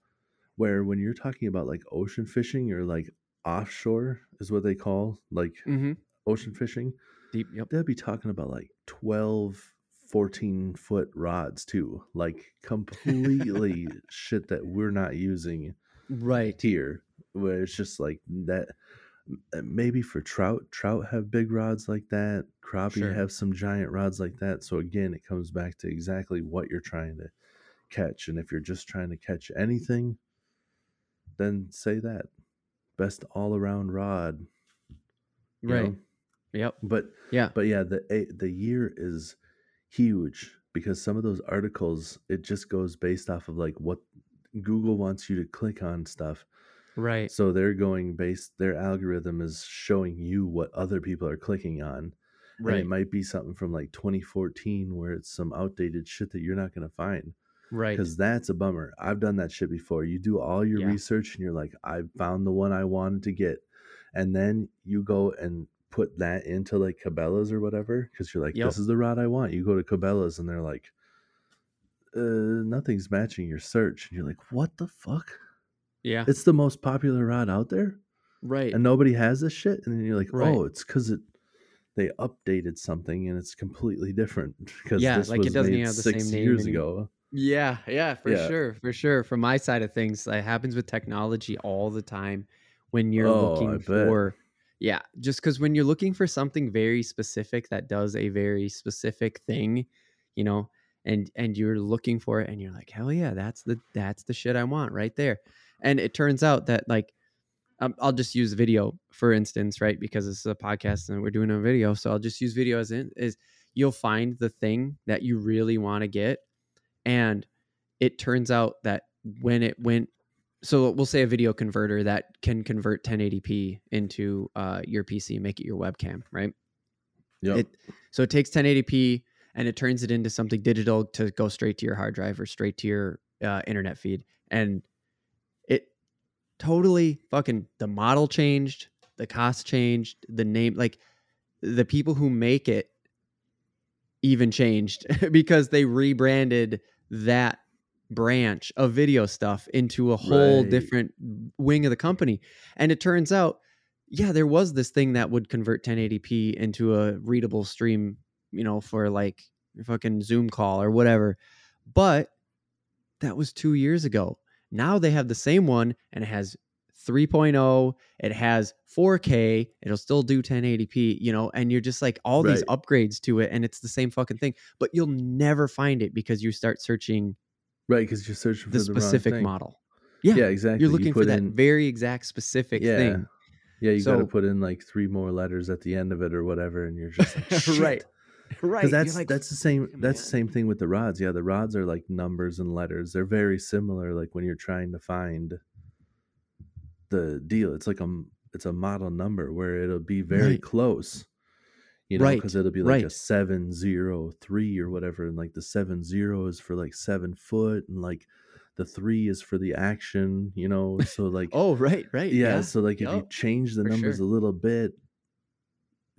where when you're talking about like ocean fishing or like offshore is what they call like Mm-hmm. ocean fishing Deep. Yep. they'll be talking about like 12 14 foot rods too like completely *laughs* shit that we're not using Right. here where it's just like that maybe for trout trout have big rods like that crappie Sure. have some giant rods like that so again it comes back to exactly what you're trying to catch and if you're just trying to catch anything then say that best all around rod Right. know? Yep. but Yeah. but yeah the the year is huge because some of those articles it just goes based off of like what google wants you to click on stuff Right. so they're going based their algorithm is showing you what other people are clicking on and Right. it might be something from like 2014 where it's some outdated shit that you're not going to find Right. because that's a bummer i've done that shit before you do all your Yeah. research and you're like i found the one i wanted to get and then you go and put that into like cabela's or whatever because you're like Yep. this is the rod i want you go to cabela's and they're like uh, nothing's matching your search and you're like what the fuck Yeah. it's the most popular rod out there Right. and nobody has this shit and then you're like Right. oh it's because it they updated something and it's completely different *laughs* because Yeah, this like it doesn't made have the six same name years anymore. ago Yeah, yeah, for Yeah. sure, for sure. From my side of things, it happens with technology all the time. When you're Oh, looking for, yeah, just because when you're looking for something very specific that does a very specific thing, you know, and and you're looking for it, and you're like, hell yeah, that's the that's the shit I want right there. And it turns out that like, um, I'll just use video for instance, right? Because this is a podcast and we're doing a video, so I'll just use video as in is you'll find the thing that you really want to get and it turns out that when it went so we'll say a video converter that can convert 1080p into uh, your pc make it your webcam right? It so it takes 1080p and it turns it into something digital to go straight to your hard drive or straight to your uh, internet feed. And it totally fucking the model changed the cost changed, the name, like the people who make it even changed *laughs* because they rebranded that branch of video stuff into a whole Right. different wing of the company. And it turns out, yeah, there was this thing that would convert 1080p into a readable stream, you know, for like a fucking Zoom call or whatever. But that was two years ago. Now they have the same one and it has 3.0, it has 4K, it'll still do 1080p, you know, and you're just like all these upgrades to it and it's the same fucking thing, but you'll never find it because you start searching Right, because you're searching for the the, specific model. Yeah, Yeah, exactly. you're You looking for that in- very exact specific yeah. thing. Yeah, you got to put in like three more letters at the end of it or whatever, and you're just like, *laughs* Shit. right. Right. That's like, that's the same "Fuck, that's the same thing with the rods. Yeah, the rods are like numbers and letters. They're very similar. Like when you're trying to find the deal, it's like a it's a model number where it'll be very Right. close. You know, Right, because it'll be like a seven zero three or whatever, and like the seven zero is for like seven foot, and like the three is for the action. You know, *laughs* so like Oh, right, right. yeah, Yeah. so like if you change the for numbers sure. a little bit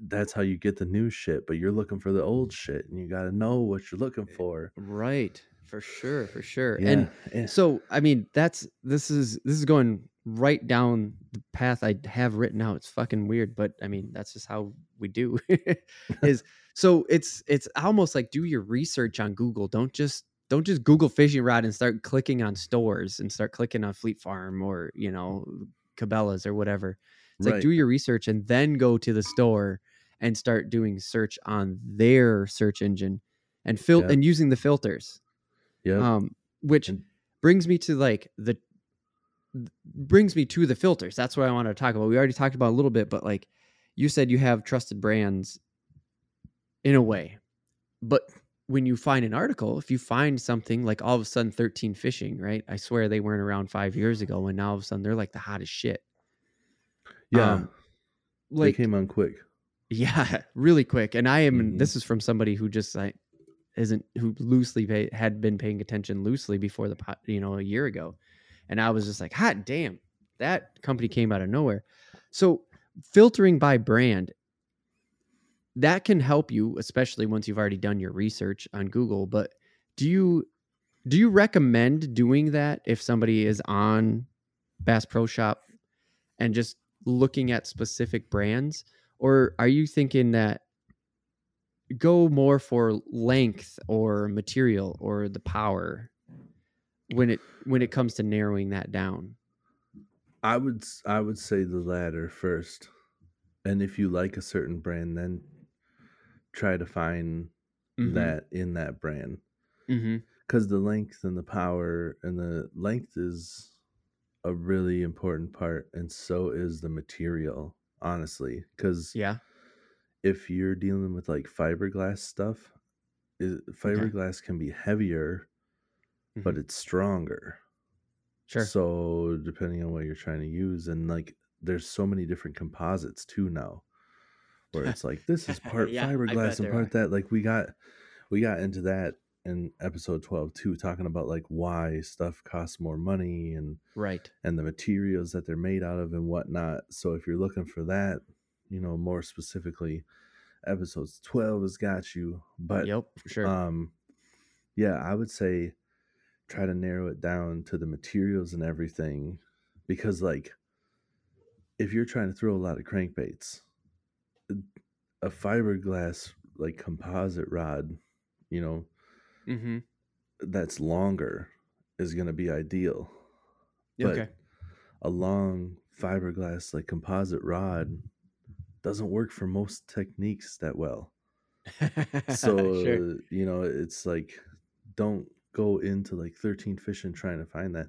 that's how you get the new shit but you're looking for the old shit and you got to know what you're looking for Right. For sure, for sure. yeah And eh, so i mean that's this is this is going right down the path i have written out. It's fucking weird but i mean that's just how we do *laughs* is *laughs* so it's it's almost like do your research on google. Don't just don't just google fishing rod and start clicking on stores and start clicking on fleet farm or you know cabela's or whatever. It's like do your research and then go to the store and start doing search on their search engine and fil- Yep. and using the filters. Yep. Um which And- brings me to like the th- brings me to the filters. That's what i want to talk about. We already talked about a little bit but like you said you have trusted brands in a way. But when you find an article if you find something like all of a sudden 13 fishing right? I swear they weren't around five years ago and now all of a sudden they're like the hottest shit. Yeah. Um, they came on quick. *laughs* Yeah, really quick. And I am. Mhm. This is from somebody who just like isn't who loosely pay, had been paying attention loosely before the po- you know a year ago, and I was just like, hot damn, that company came out of nowhere. So filtering by brand that can help you, especially once you've already done your research on Google. But do you do you recommend doing that if somebody is on Bass Pro Shop and just looking at specific brands? Or are you thinking that go more for length or material or the power when it when it comes to narrowing that down? i would i would say the latter first and if you like a certain brand then try to find Mhm. that in that brand Mm-hmm. because the length and the power and the length is a really important part and so is the material honestly because Yeah. if you're dealing with like fiberglass stuff is fiberglass can be heavier but it's stronger Mm-hmm. Sure. so depending on what you're trying to use and like there's so many different composites too now where it's like this is *laughs* part Yeah, fiberglass and part are. that like we got we got into that in episode 12 too talking about like why stuff costs more money and Right. and the materials that they're made out of and whatnot so if you're looking for that you know more specifically episodes 12 has got you but yep. Sure. um yeah i would say try to narrow it down to the materials and everything because like if you're trying to throw a lot of crankbaits a fiberglass like composite rod you know mm-hmm. that's longer is going to be ideal but Okay. a long fiberglass like composite rod doesn't work for most techniques that well *laughs* so sure. you know it's like don't go into like 13 fishing trying to find that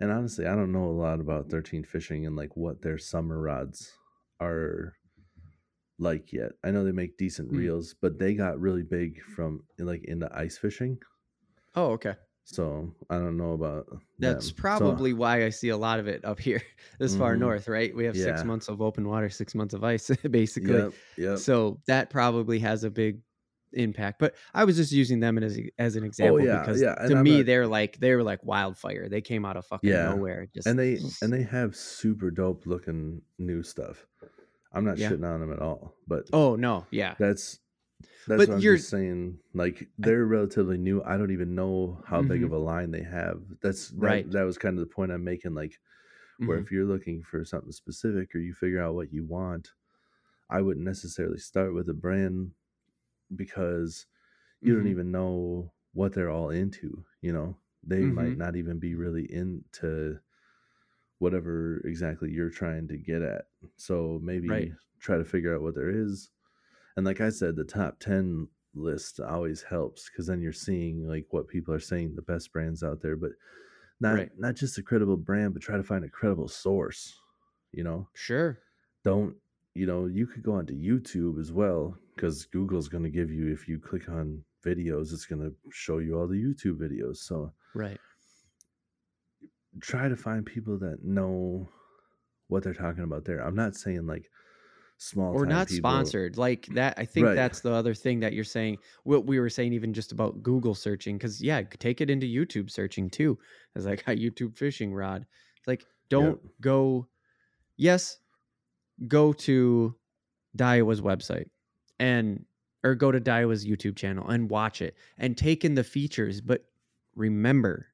and honestly i don't know a lot about 13 fishing and like what their summer rods are like yet i know they make decent Mm. reels but they got really big from like into ice fishing Oh, okay. so i don't know about That's them. So- probably why I see a lot of it up here *laughs* this far Mhm. north, right? We have six months of open water, six months of ice, *laughs* basically. yep, yep. So that probably has a big impact. But I was just using them as as an example Oh, yeah, because yeah, to I'm me they're like they were like wildfire. They came out of fucking Yeah, nowhere. Just and they and they have super dope looking new stuff I'm not shitting on them at all, but Oh no, yeah. that's that's But what I'm you're- just saying. Like they're relatively new. I don't even know how big Mhm. of a line they have. That's that, Right. That was kind of the point I'm making. Like where Mhm. if you're looking for something specific or you figure out what you want, I wouldn't necessarily start with a brand because you Mhm. don't even know what they're all into. You know, they might Mhm. not even be really into whatever exactly you're trying to get at. So maybe Right. try to figure out what there is. And like I said, the top 10 list always helps because then you're seeing like what people are saying the best brands out there, but not Right. not just a credible brand, but try to find a credible source. You know, Sure. don't you know you could go onto youtube as well because google's going to give you if you click on videos it's going to show you all the youtube videos so Right. try to find people that know what they're talking about there i'm not saying like small or not people- sponsored like that i think Right. that's the other thing that you're saying what we were saying even just about google searching because yeah take it into youtube searching too as like a youtube fishing rod it's like don't go yes go to daiwa's website and or go to daiwa's youtube channel and watch it and take in the features but remember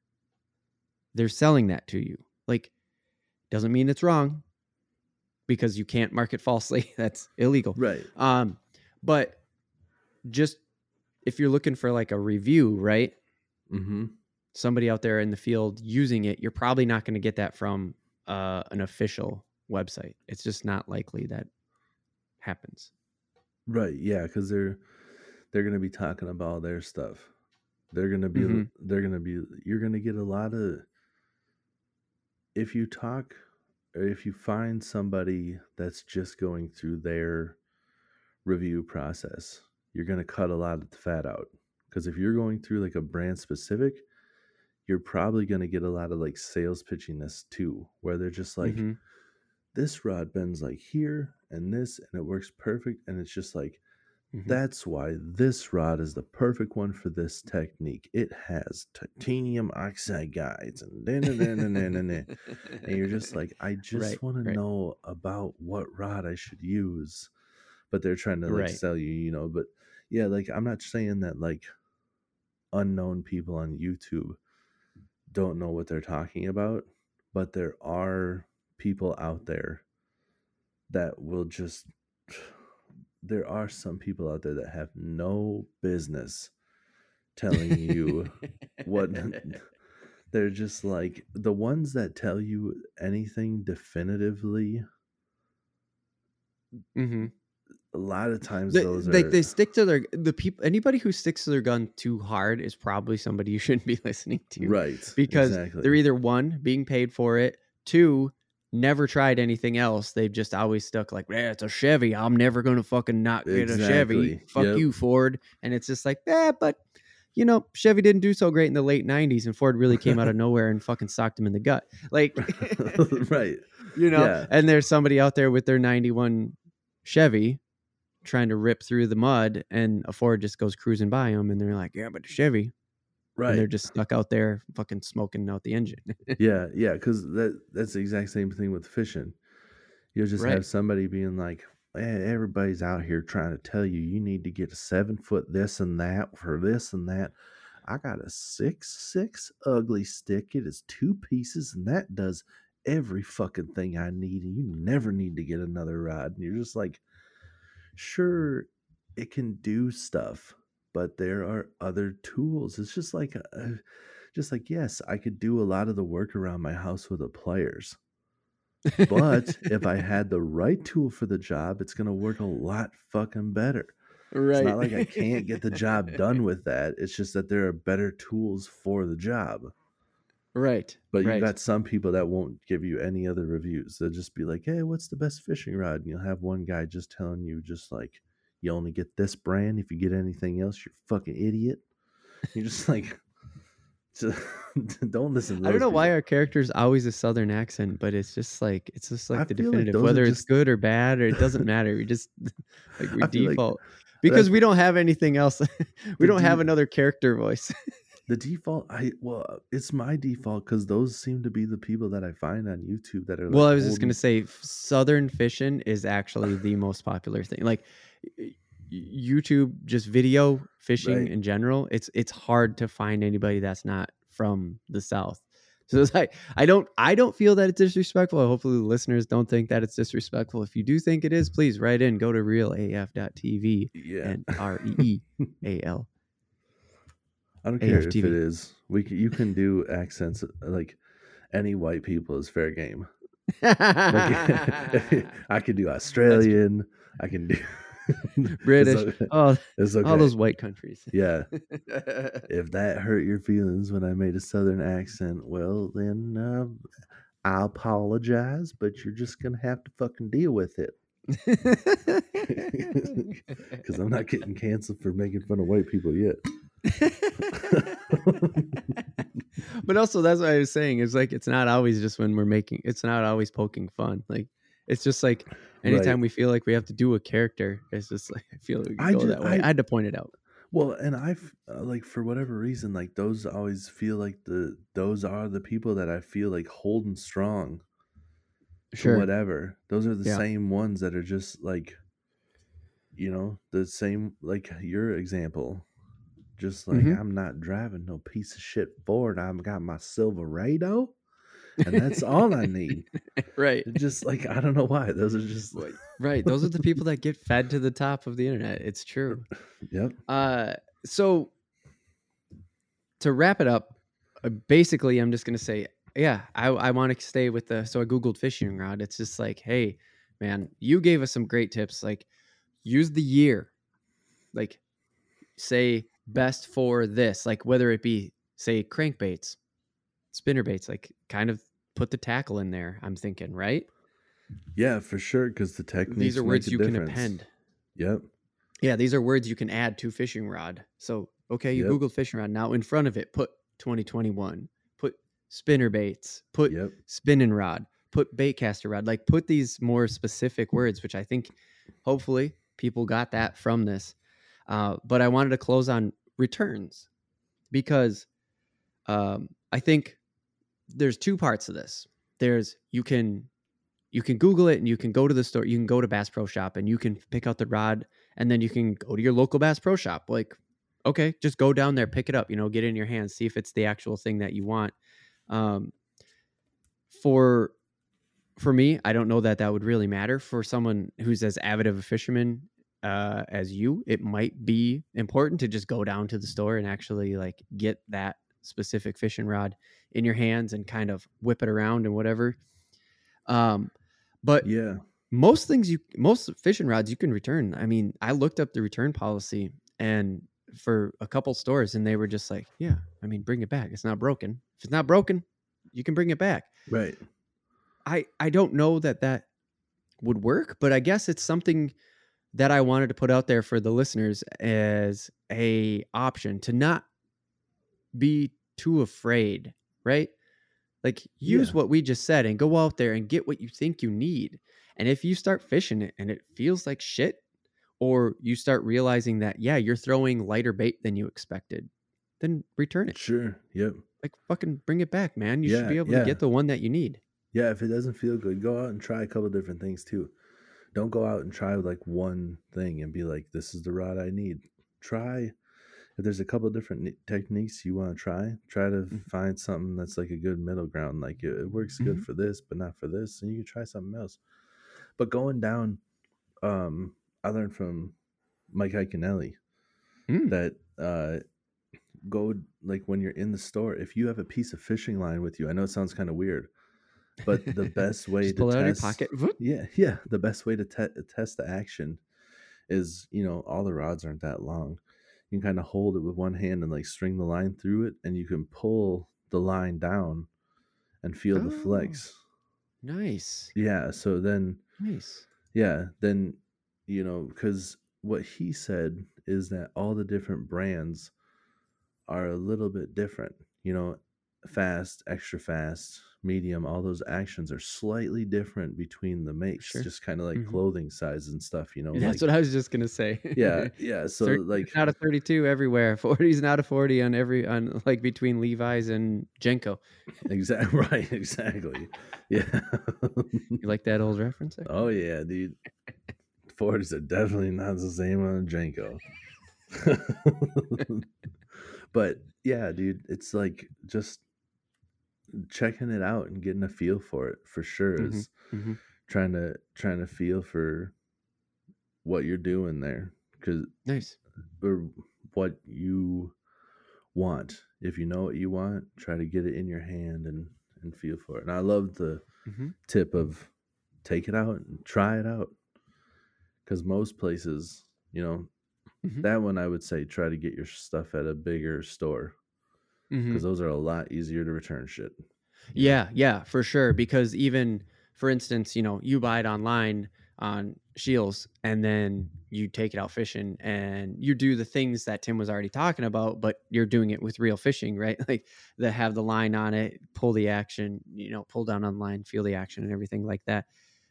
they're selling that to you. Like doesn't mean it's wrong because you can't market falsely. *laughs* That's illegal. Right. Um but just if you're looking for like a review right? Mm-hmm. Somebody out there in the field using it you're probably not going to get that from uh, an official website. It's just not likely that happens right yeah because they're they're going to be talking about their stuff they're going to be Mhm. they're to be you're going to get a lot of if you talk or if you find somebody that's just going through their review process you're going to cut a lot of the fat out because if you're going through like a brand specific you're probably going to get a lot of like sales pitchiness too where they're just like Mhm. this rod bends like here and this and it works perfect and it's just like Mhm. that's why this rod is the perfect one for this technique. It has titanium oxide guides and and you're just like, I *laughs* just Right, want to know about what rod I should use. But they're trying to like Right. sell you, you know. But yeah, like I'm not saying that like unknown people on YouTube don't know what they're talking about, but there are people out there that will just there are some people out there that have no business telling you what *laughs* *laughs* they're just like the ones that tell you anything definitively Mhm. a lot of times they, those they, are they stick to their the people anybody who sticks to their gun too hard is probably somebody you shouldn't be *laughs* listening to right because exactly. they're either one being paid for it two never tried anything else. They've just always stuck like yeah it's a chevy. I'm never gonna fucking not get a chevy. Fuck Yep. you ford. And it's just like yeah but you know chevy didn't do so great in the late 90s and ford really came out of *laughs* nowhere and fucking socked him in the gut. Like *laughs* right. *laughs* you know? Yeah. and there's somebody out there with their 91 chevy trying to rip through the mud and a ford just goes cruising by them and they're like yeah but the chevy and they're just stuck out there fucking smoking out the engine. Yeah *laughs* yeah because that that's the exact same thing with fishing. You'll just Right. have somebody being like "Eh, everybody's out here trying to tell you you need to get a seven foot this and that for this and that. I got a six six Ugly Stik. It is two pieces and that does every fucking thing i need and you never need to get another rod. And you're just like sure it can do stuff but there are other tools. It's just like uh, just like yes i could do a lot of the work around my house with the pliers but if i *laughs* had the right tool for the job it's going to work a lot fucking better. Right it's not like i can't get the job done with *laughs* that it's just that there are better tools for the job. Right but right. you got some people that won't give you any other reviews. They'll just be like hey what's the best fishing rod? And you'll have one guy just telling you just like you only get this brand if you get anything else you're a fucking idiot *laughs* you're just like *laughs* just, *laughs* don't listen I don't know why people. our character's always a southern accent, but it's just like it's just like I the like definitive. are Whether it's good or bad, or it doesn't matter. We just like we feel like- default because we don't have anything else. we don't have another character voice. the default i well it's my default because those seem to be the people that i find on youtube that are well, I was just gonna say, southern fishing is actually the most popular thing. Like YouTube, just video fishing Right. in general. It's it's hard to find anybody that's not from the south. So it's like I don't I don't feel that it's disrespectful. Hopefully, the listeners don't think that it's disrespectful. If you do think it is, please write in. Go to realaf.tv yeah and *laughs* R E E A L. i don't care if it is we can, you can do accents uh, like any white people is fair game like, *laughs* *laughs* i can do australian i can do *laughs* British. Oh, okay all those white countries. yeah *laughs* if that hurt your feelings when I made a southern accent, well then uh, I apologize, but you're just gonna have to fucking deal with it *laughs* because I'm not getting canceled for making fun of white people yet. but also that's what I was saying. It's like it's not always just when we're making it's not always poking fun. Like it's just like anytime Right. we feel like we have to do a character, it's just like I feel like we I go ju- that way. I, I- had to point it out. Well, and I've uh, like for whatever reason, like those always feel like the those are the people that I feel like holding strong. Sure. whatever. Those are the Yeah. same ones that are just like, you know, the same like your example. Just like Mhm. I'm not driving no piece of shit Ford. I've got my Silverado, and that's all I need. *laughs* right. Just like I don't know why. Those are just like, Right. Those are the people that get fed to the top of the internet. It's true. *laughs* yep. Uh, so to wrap it up, uh, basically, I'm just gonna say, yeah, I I want to stay with the. So I googled fishing rod. It's just like, hey, man, you gave us some great tips. Like, use the year, like, say best for this, like whether it be say crankbaits, spinner baits, like kind of put the tackle in there. I'm thinking, right? Yeah, for sure. Because the techniques. These are words you can append. Yep. Yeah, these are words you can add to fishing rod. So, okay, you Yep. Googled fishing rod. Now, in front of it, put 2021, put spinner baits, put Yep. spinning rod, put bait caster rod. Like, put these more specific words, which I think hopefully people got that from this. Uh, but I wanted to close on returns because um, I think there's two parts of this. There's you can you can Google it and you can go to the store. You can go to Bass Pro Shop and you can pick out the rod and then you can go to your local Bass Pro Shop. Like, okay, just go down there, pick it up. You know, get it in your hands, see if it's the actual thing that you want. Um, for for me, I don't know that that would really matter. For someone who's as avid of a fisherman uh, as you, it might be important to just go down to the store and actually like get that specific fishing rod in your hands and kind of whip it around and whatever. Um, but Yeah. most things you most fishing rods you can return. I mean, I looked up the return policy and for a couple stores and they were just like, yeah, I mean, bring it back. It's not broken. If it's not broken, you can bring it back. Right. I I don't know that that would work, but I guess it's something that I wanted to put out there for the listeners as a option to not be too afraid, right? Like use Yeah. what we just said and go out there and get what you think you need. And if you start fishing it and it feels like shit or you start realizing that yeah, you're throwing lighter bait than you expected, then return it. Sure. Yep. Like fucking bring it back, man. You should be able yeah. to get the one that you need. Yeah, if it doesn't feel good, go out and try a couple different things too. Don't go out and try like one thing and be like, "This is the rod I need." Try if there's a couple different techniques you want to try. Try to Mhm. find something that's like a good middle ground. Like it, it works good Mhm. for this, but not for this, and you can try something else. But going down, um, I learned from Mike Iaconelli Mm. that uh, go like when you're in the store. If you have a piece of fishing line with you, I know it sounds kind of weird, but the *laughs* best way to pull it out your test, pocket. Yeah, yeah, the best way to te- test the action is you know all the rods aren't that long. You can kind of hold it with one hand and like string the line through it, and you can pull the line down and feel the Oh. flex. Nice. Yeah, so then Nice. yeah, then you know, because what he said is that all the different brands are a little bit different. You know, fast, extra fast, medium, all those actions are slightly different between the makes, Sure. just kind of like Mhm. clothing size and stuff, you know. That's like, what I was just gonna say. yeah, *laughs* yeah. So 30 like out of 32 everywhere. *laughs* 40's not a 40 on every on like between Levi's and JNCO. exactly *laughs* right, exactly. Yeah. You like that old reference? there? oh yeah, dude. Fords are definitely not the same on JNCO. but yeah, dude, it's like just checking it out and getting a feel for it for sure Mhm, is mhm. trying to trying to feel for what you're doing there because Nice. or what you want if you know what you want try to get it in your hand and and feel for it and i love the Mhm. tip of take it out and try it out because most places you know Mhm. that one i would say try to get your stuff at a bigger store Because those are a lot easier to return shit know? Yeah, yeah, for sure. Because even, for instance, you know, you buy it online on Scheels and then you take it out fishing and you do the things that Tim was already talking about, but you're doing it with real fishing, right? *laughs* Like that have the line on it, pull the action, you know, pull down on line, feel the action and everything like that.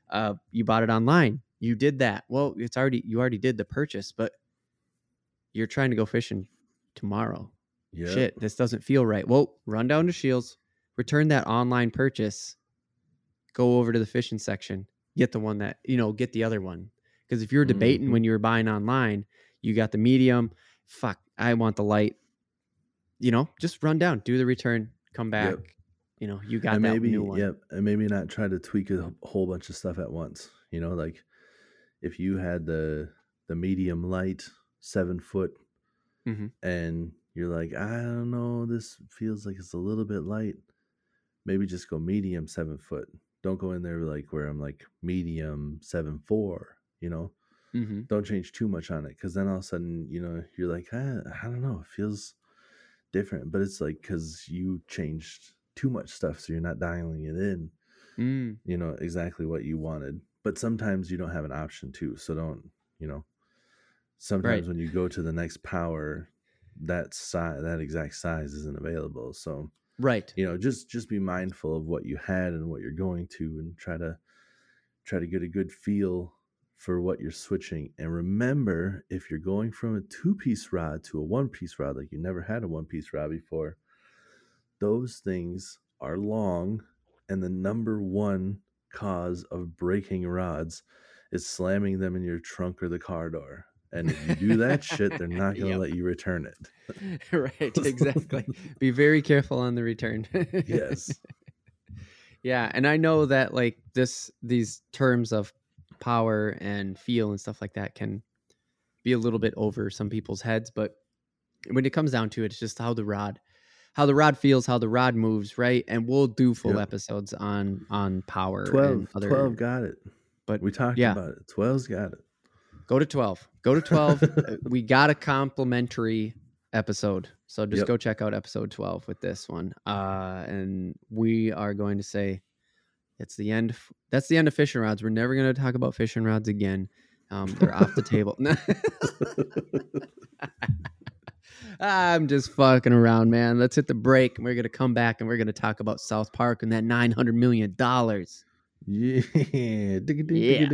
Uh, you bought it online. You did that. Well, it's already, you already did the purchase, but you're trying to go fishing tomorrow yeah shit, this doesn't feel right. Well, run down to Scheels, return that online purchase, go over to the fishing section, get the one that, you know, get the other one. Because if you're debating when you were buying online, you got the medium, fuck, I want the light. You know, just run down, do the return, come back. Yep. You know, you got and that maybe new one. yep and maybe not try to tweak a whole bunch of stuff at once you know like if you had the the medium light seven foot Mhm. and you're like i don't know this feels like it's a little bit light. Maybe just go medium seven foot. Don't go in there like where i'm like medium seven four you know? Hmm don't change too much on it because then all of a sudden you know you're like ah, i don't know it feels different. But it's like because you changed too much stuff so you're not dialing it in Mm. you know exactly what you wanted. But sometimes you don't have an option to so don't you know? Sometimes Right. when you go to the next power that size that exact size isn't available so Right. you know just just be mindful of what you had and what you're going to and try to try to get a good feel for what you're switching and remember if you're going from a two piece rod to a one piece rod like you never had a one piece rod before those things are long and the number one cause of breaking rods is slamming them in your trunk or the car door and if you do that shit they're not going to Yep. let you return it *laughs* right. *laughs* Exactly. Be very careful on the return. yes *laughs* Yeah, and I know that like this these terms of power and feel and stuff like that can be a little bit over some people's heads, but when it comes down to it, it's just how the rod how the rod feels, how the rod moves, right? And we'll do full Yep. episodes on on power 12 and other 12 got it but we talked yeah. about it 12's got it go to 12. Go to 12. *laughs* Uh, we got a complimentary episode. So just Yep. go check out episode 12 with this one. Uh and we are going to say it's the end that's the end of fishing rods. We're never going to talk about fishing rods again. Um they're off the table. *laughs* I'm just fucking around, man. Let's hit the break and we're going to come back and we're going to talk about South Park and that 900 million dollars. Yeah. *laughs* Yeah.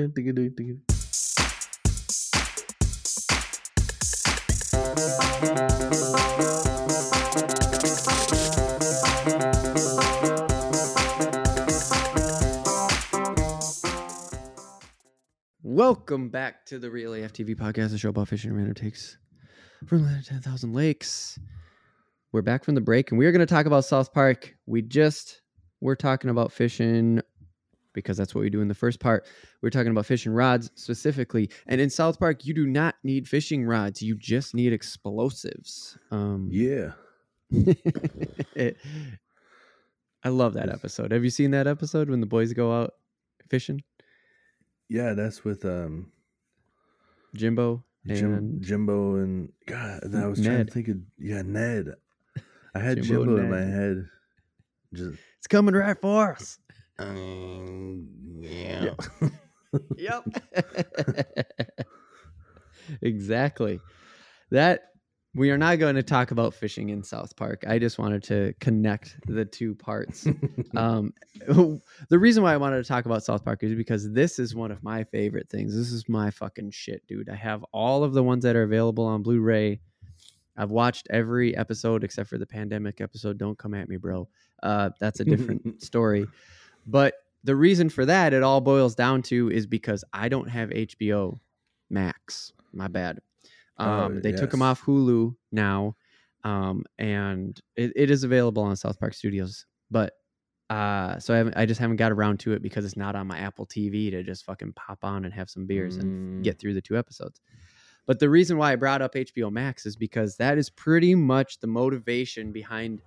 Welcome back to the Real AFTV podcast, the show about fishing and random takes from the land of 10,000 lakes. We're back from the break and we are going to talk about South Park. We just we're talking about fishing because that's what we do in the first part. We're talking about fishing rods specifically. And in South Park, you do not need fishing rods, you just need explosives. Um, Yeah. it- *laughs* I love that episode. Have you seen that episode when the boys go out fishing? Yeah, that's with um Jimbo Jim, and Jimbo and God, and I was trying to think of yeah, Ned. I had Jimbo Jimbo, in my head. Just it's coming right for us. Um, yeah. Yep. *laughs* exactly. That we are not going to talk about fishing in South Park. I just wanted to connect the two parts. *laughs* um, the reason why I wanted to talk about South Park is because this is one of my favorite things. This is my fucking shit, dude. I have all of the ones that are available on Blu-ray. I've watched every episode except for the pandemic episode. Don't come at me, bro. Uh, that's a different *laughs* story. But the reason for that, it all boils down to, is because I don't have HBO Max. My bad. Oh, Um, they took them off Hulu now, um, and it, it is available on South Park Studios. But uh, so I, haven't, I just haven't got around to it because it's not on my Apple TV to just fucking pop on and have some beers and Mm. get through the two episodes. But the reason why I brought up HBO Max is because that is pretty much the motivation behind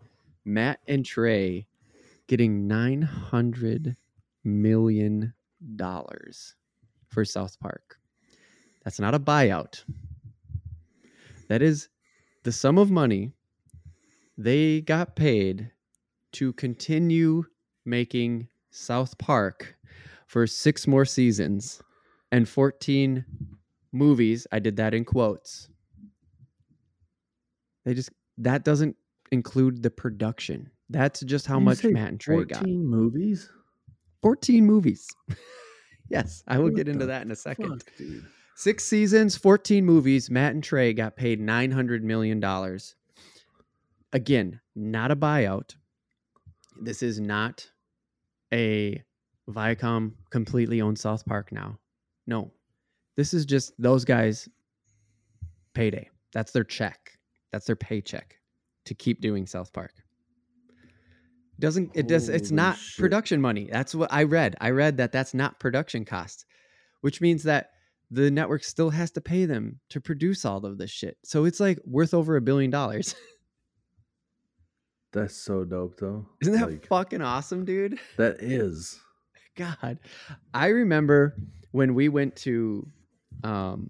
Matt and Trey getting nine hundred million dollars for South Park. That's not a buyout. That is the sum of money they got paid to continue making South Park for six more seasons and 14 movies. I did that in quotes. They just, that doesn't include the production. That's just how Did much Matt and Trey got. 14 movies? 14 movies. *laughs* yes, I will What get into that in a second. Fuck. Six seasons, 14 movies. Matt and Trey got paid $900 million. Again, not a buyout. This is not a Viacom completely owned South Park now. No, this is just those guys' payday. That's their check. That's their paycheck to keep doing South Park. Doesn't it does it's not shit. production money. That's what I read. I read that that's not production costs, which means that the network still has to pay them to produce all of this shit. So it's like worth over a billion dollars. *laughs* That's so dope, though. Isn't that Like, fucking awesome, dude? *laughs* that is. God. I remember when we went to um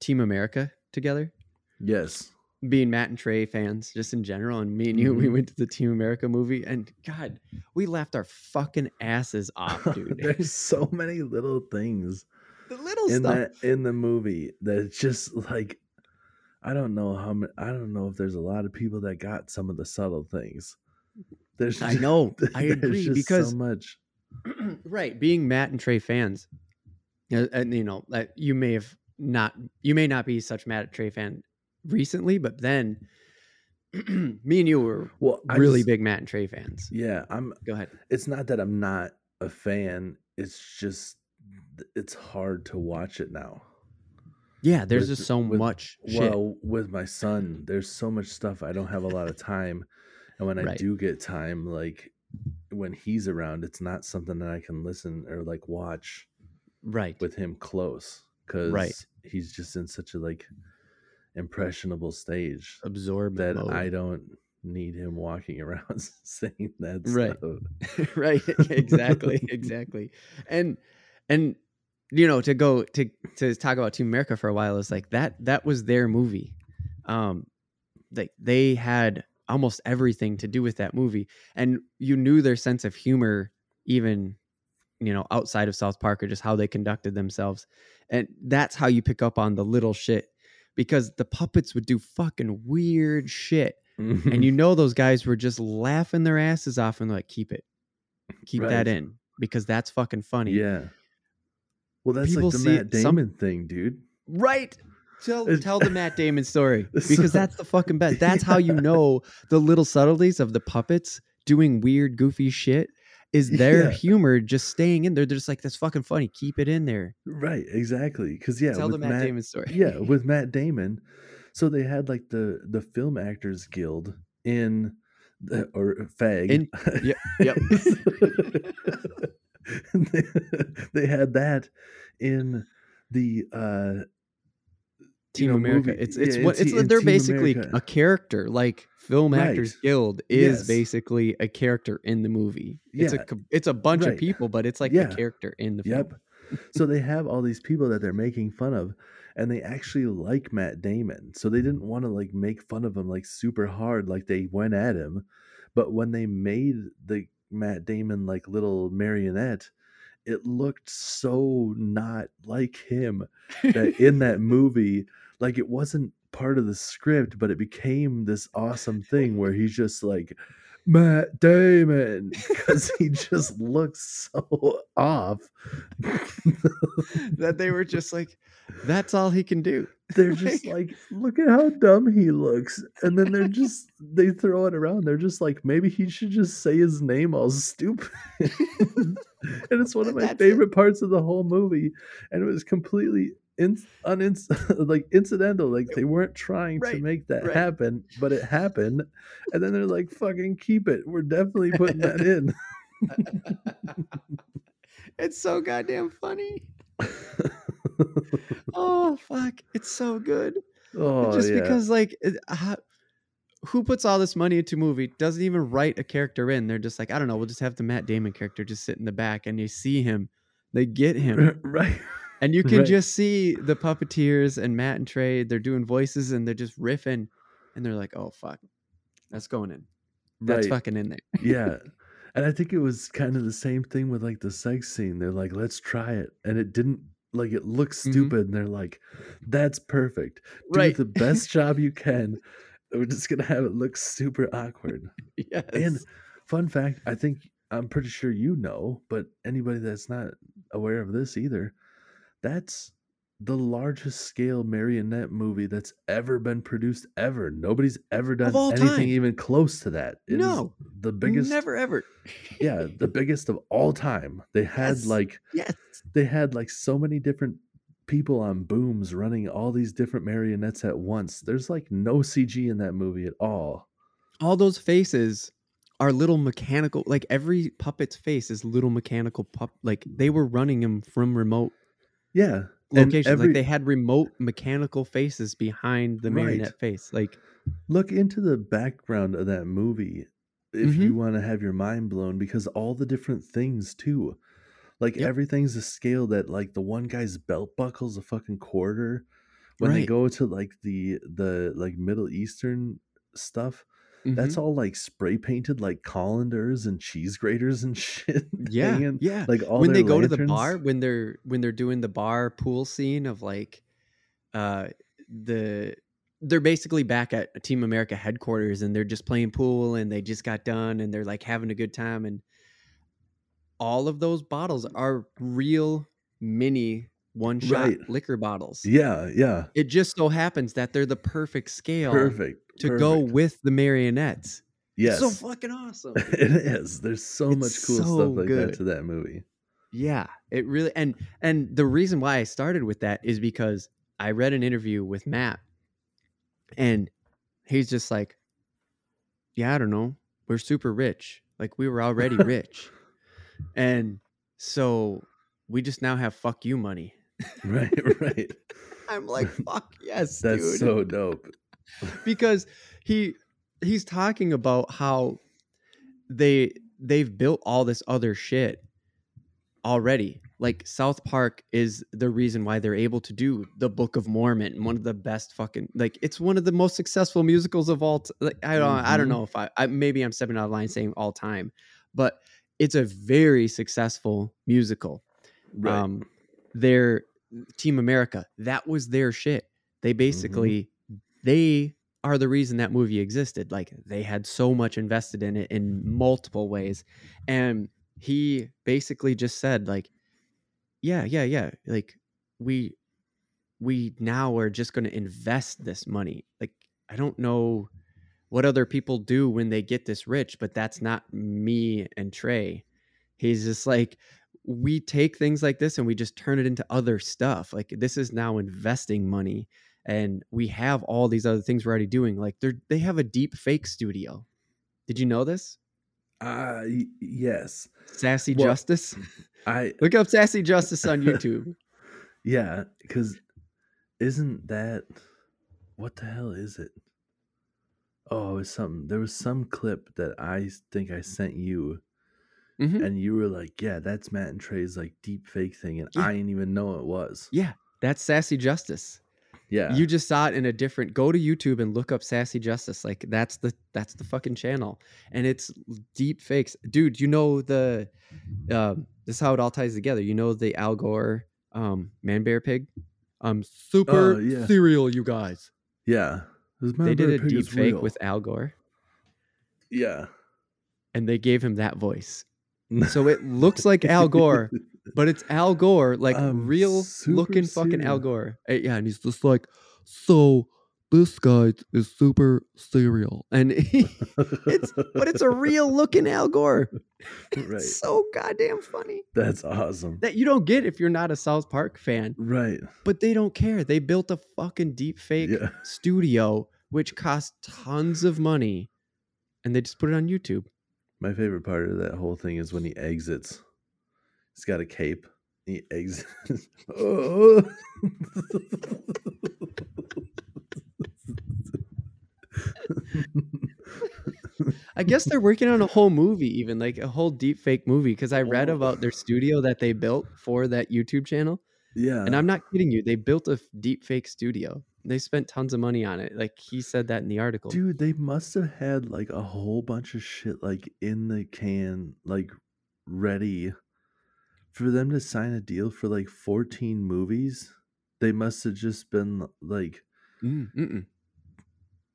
Team America together, Yes. Being Matt and Trey fans, just in general, and me and you, we Mhm. went to the Team America movie, and God, we laughed our fucking asses off, *laughs* dude. There's so many little things the little in stuff. that in the movie that just like I don't know how many, I don't know if there's a lot of people that got some of the subtle things. There's I know. *laughs* I agree just because so much. *clears throat* right, being Matt and Trey fans, and you know you may have not, you may not be such Matt and Trey fan recently, but then *clears throat* me and you were Well, really just- big Matt and Trey fans. Yeah, I'm Go ahead. it's not that I'm not a fan. It's just it's hard to watch it now. Yeah, there's With- just so with- much shit. Well, with my son, there's so much stuff. I don't have a lot of time, and when I Right. do get time, like when he's around, it's not something that I can listen or like watch right. with him close because Right. he's just in such a like impressionable stage Absorb that mode. I don't need him walking *laughs* around *laughs* saying that Right. stuff. *laughs* right exactly exactly and and you know to go to to talk about team america for a while is like that that was their movie um like they had almost everything to do with that movie and you knew their sense of humor even you know outside of south park or just how they conducted themselves and that's how you pick up on the little shit because the puppets would do fucking weird shit. And you *laughs* know those guys were just laughing their asses off and like keep it. Keep that in because that's fucking funny. Yeah. Well, that's People like the Matt it- some- Damon thing, dude. right. Tell, *laughs* tell the matt damon story *laughs* because that's the fucking best. That's how you know the little subtleties of the puppets doing weird goofy shit is *laughs* their Yeah. humor just staying in there they're just like that's fucking funny keep it in there Right, exactly. Because yeah, tell the with matt, damon story yeah, *laughs* with Matt Damon. So they had like the the Film Actors Guild in the, or FAG. In- yep, yep. *laughs* they, they had that in the uh Team know, America. movie- It's it's yeah, what in it's they're basically America. a character. Like Film Actors Right. Guild is Yes. basically a character in the movie. It's a Yeah. it's a bunch of people, but it's like Yeah. a character in the Yep. film. *laughs* so they have all these people that they're making fun of and they actually like Matt Damon. So they didn't want to like make fun of him like super hard like they went at him. But when they made the Matt Damon like little marionette, it looked so not like him that in that *laughs* movie like it wasn't part of the script, but it became this awesome thing where he's just like Matt Damon *laughs* because he just looks so off. that they were just like, that's all he can do. *laughs* They're just like, look at how dumb he looks. And then they're just, they throw it around. They're just like, maybe he should just say his name all stupid. *laughs* and it's one of my That's it. favorite parts of the whole movie. And it was completely in, unins *laughs* like incidental. Like they weren't trying to make that right. happen, but it happened. And then they're like, fucking keep it. We're definitely putting that in. *laughs* it's so goddamn funny. *laughs* Oh fuck, it's so good. oh, just yeah. because like it- how, who puts all this money into a movie doesn't even write a character in they're just like i don't know we'll just have the matt damon character just sit in the back and you see him they get him right. And you can Right. just see the puppeteers and matt and trey they're doing voices and they're just riffing and they're like oh fuck. That's going in. That's right. fucking in there. Yeah. *laughs* And i think it was kind of the same thing with like the sex scene. They're like let's try it. And it didn't like it looks Mhm. stupid and they're like that's perfect. Do right. the best job you can. We're just gonna have it look super awkward. *laughs* Yes. and fun fact i think i'm pretty sure you know but anybody that's not aware of this either that's the largest scale marionette movie that's ever been produced ever. Nobody's ever done anything time. even close to that. It No, the biggest never ever. Yeah the *laughs* biggest of all time. They had Yes. like yes. they had like so many different people on booms running all these different marionettes at once. There's like no cg in that movie at all. All those faces are little mechanical like every puppet's face is little mechanical pup like they were running them from remote yeah locations every like they had remote mechanical faces behind the Right. marionette face like look into the background of that movie if Mhm. you want to have your mind blown because all the different things too like Yep. everything's a scale that like the one guy's belt buckle's a fucking quarter when they go to like the the like middle eastern stuff That's mhm. all like spray painted like colanders and cheese graters and *laughs* shit. yeah hanging, yeah Like all when they go to the bar when they're when they're doing the bar pool scene of like uh the they're basically back at team america headquarters and they're just playing pool and they just got done and they're like having a good time and all of those bottles are real mini one shot Right. liquor bottles Yeah, yeah. it just so happens that they're the perfect scale Perfect. to go with the marionettes Yes. so fucking awesome *laughs* it is. There's so much cool so stuff like good. that to that movie. Yeah, it really and and the reason why I started with that is because I read an interview with Matt and he's just like yeah, I don't know. We're super rich. Like we were already *laughs* rich. And so we just now have fuck you money. *laughs* Right, right. I'm like fuck *laughs* yes, That's dude. so dope. *laughs* because he he's talking about how they they've built all this other shit already like south park is the reason why they're able to do the book of mormon one of the best fucking like it's one of the most successful musicals of all t- like i don't i don't Mhm. know if I, I maybe i'm stepping out of line saying all time but it's a very successful musical Right. um their team america that was their shit. Mm-hmm. they basically they are the reason that movie existed. Like they had so much invested in it in multiple ways. And he basically just said like yeah yeah yeah like we we now are just going to invest this money. Like i don't know what other people do when they get this rich but that's not me and trey. He's just like we take things like this and we just turn it into other stuff like this is now investing money and we have all these other things we're already doing like they're they have a deep fake studio did you know this uh, yes. sassy Well- justice *laughs* I look up sassy *laughs* justice on youtube yeah, because isn't that what the hell is it? Oh, it was something. There was some clip that I think I sent you, Mhm. and you were like, "Yeah, that's Matt and Trey's like deep fake thing," and Yeah. I didn't even know it was. yeah that's sassy justice Yeah, you just saw it in a different go to youtube and look up sassy justice like that's the that's the fucking channel and it's deep fakes dude you know the um this is how it all ties together you know the al gore um man bear pig um super Oh, yeah. cereal you guys Yeah. They did a deep fake real. with Al Gore, Yeah. and they gave him that voice. So it looks like Al Gore, *laughs* but it's Al Gore, like I'm real looking fucking Al. Gore. Uh, Yeah, and he's just like, so this guy is super serial, and he, *laughs* it's but it's a real looking Al Gore. *laughs* right. It's so goddamn funny That's awesome. that you don't get if you're not a South Park fan. right. But they don't care. They built a fucking deep fake Yeah. studio, which cost tons of money, and they just put it on YouTube. My favorite part of that whole thing is when he exits. He's got a cape. He exits. oh. *laughs* I guess they're working on a whole movie, even like a whole deep fake movie. Because I read Oh. about their studio that they built for that YouTube channel, yeah. and I'm not kidding you. They built a deep fake studio. They spent tons of money on it. Like he said that in the article. Dude, they must have had like a whole bunch of shit like in the can, like ready for them to sign a deal for like 14 movies. They must have just been like, Mm, mm-mm.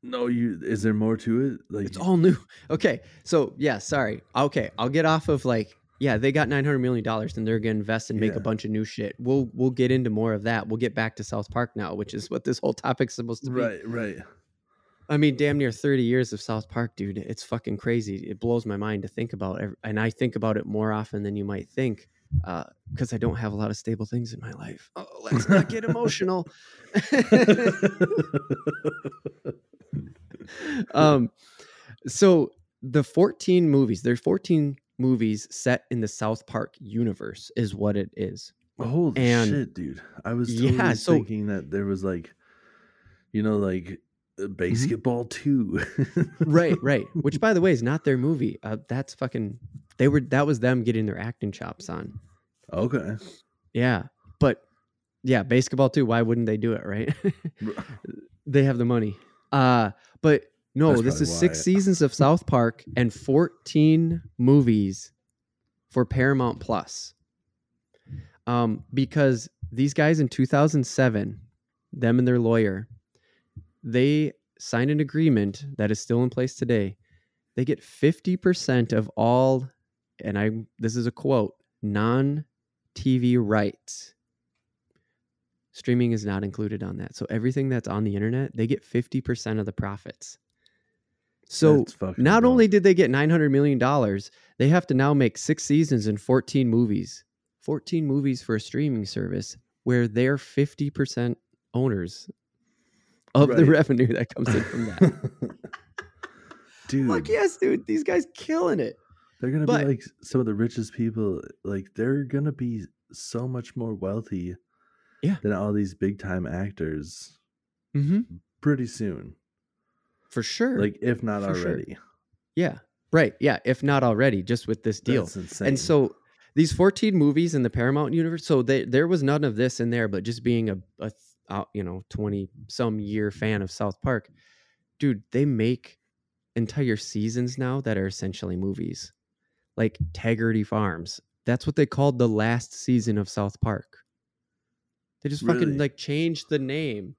no, you is there more to it? Like It's all new. *laughs* Okay, so yeah, sorry. Okay, I'll get off of like yeah, they got nine hundred million dollars and they're gonna invest and make Yeah. a bunch of new shit. We'll we'll get into more of that. We'll get back to South Park now, which is what this whole topic's supposed to be. right, right. I mean, damn near 30 years of South Park, dude. It's fucking crazy. It blows my mind to think about. And I think about it more often than you might think because I don't have a lot of stable things in my life. Oh, let's not get emotional. *laughs* *laughs* um, so the 14 movies, there's 14 movies set in the South Park universe, is what it is. Holy And- shit, dude. I was Yeah, so- thinking that there was like you know, like uh, basketball too. Right, *laughs* right. Which, by the way, is not their movie. Uh, that's fucking. They were. That was them getting their acting chops on. Okay. Yeah, but yeah, basketball too. Why wouldn't they do it, right? *laughs* they have the money. Uh, but no, That's this is six why. seasons of South Park and 14 movies for Paramount Plus. Um, because these guys in 2007, them and their lawyer, they signed an agreement that is still in place today. They get 50% of all, and I this is a quote, non TV rights. Streaming is not included on that. So everything that's on the internet, they get 50% of the profits. So not only did they get 900 million dollars, they have to now make 6 seasons and 14 movies. 14 movies for a streaming service where they're 50% owners of the revenue that comes in from that. *laughs* dude, Fuck yes, dude. These guys killing it. they're gonna but- be like some of the richest people. Like they're gonna be so much more wealthy, Yeah. than all these big time actors Mm-hmm. pretty soon. For sure. Like if not For sure. already. yeah. Right. Yeah. If not already, just with this deal. That's insane. And so these 14 movies in the Paramount universe, so they, there was none of this in there, but just being a, a uh, you know, 20 some year fan of South Park, dude, they make entire seasons now that are essentially movies. Like Tegridy Farms. That's what they called the last season of South Park. They just fucking Really? like changed the name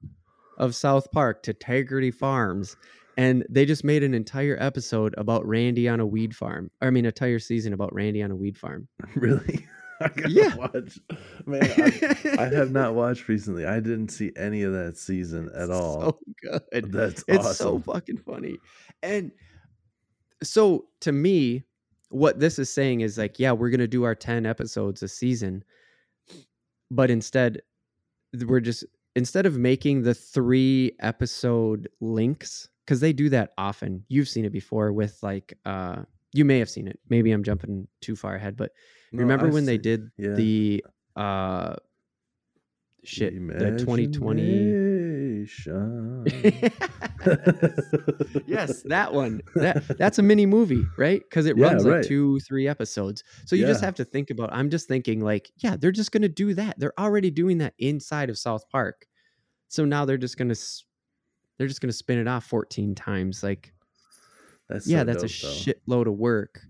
of South Park to Tegridy Farms. And they just made an entire episode about Randy on a weed farm. I mean, entire season about Randy on a weed farm. *laughs* really, *laughs* I gotta Yeah. watch. Man, I, I have not watched recently. I didn't see any of that season *laughs* at all. So good. That's It's so fucking funny. And so to me, what this is saying is like, yeah, we're gonna do our 10 episodes a season, but instead we're just instead of making the three episode links, because they do that often. You've seen it before with like uh you may have seen it. Maybe I'm jumping too far ahead, but No, remember I've when they did yeah. the uh shit the 2020 *laughs* yes, that one. That *laughs* that's a mini movie, right? Because it Yeah, runs like right. two, three episodes. So you just have to think about. I'm just thinking like, yeah, they're just gonna do that. They're already doing that inside of South Park. So now they're just gonna s- they're just gonna spin it off 14 times. Like, That's yeah, so that's a dope, though. shitload of work,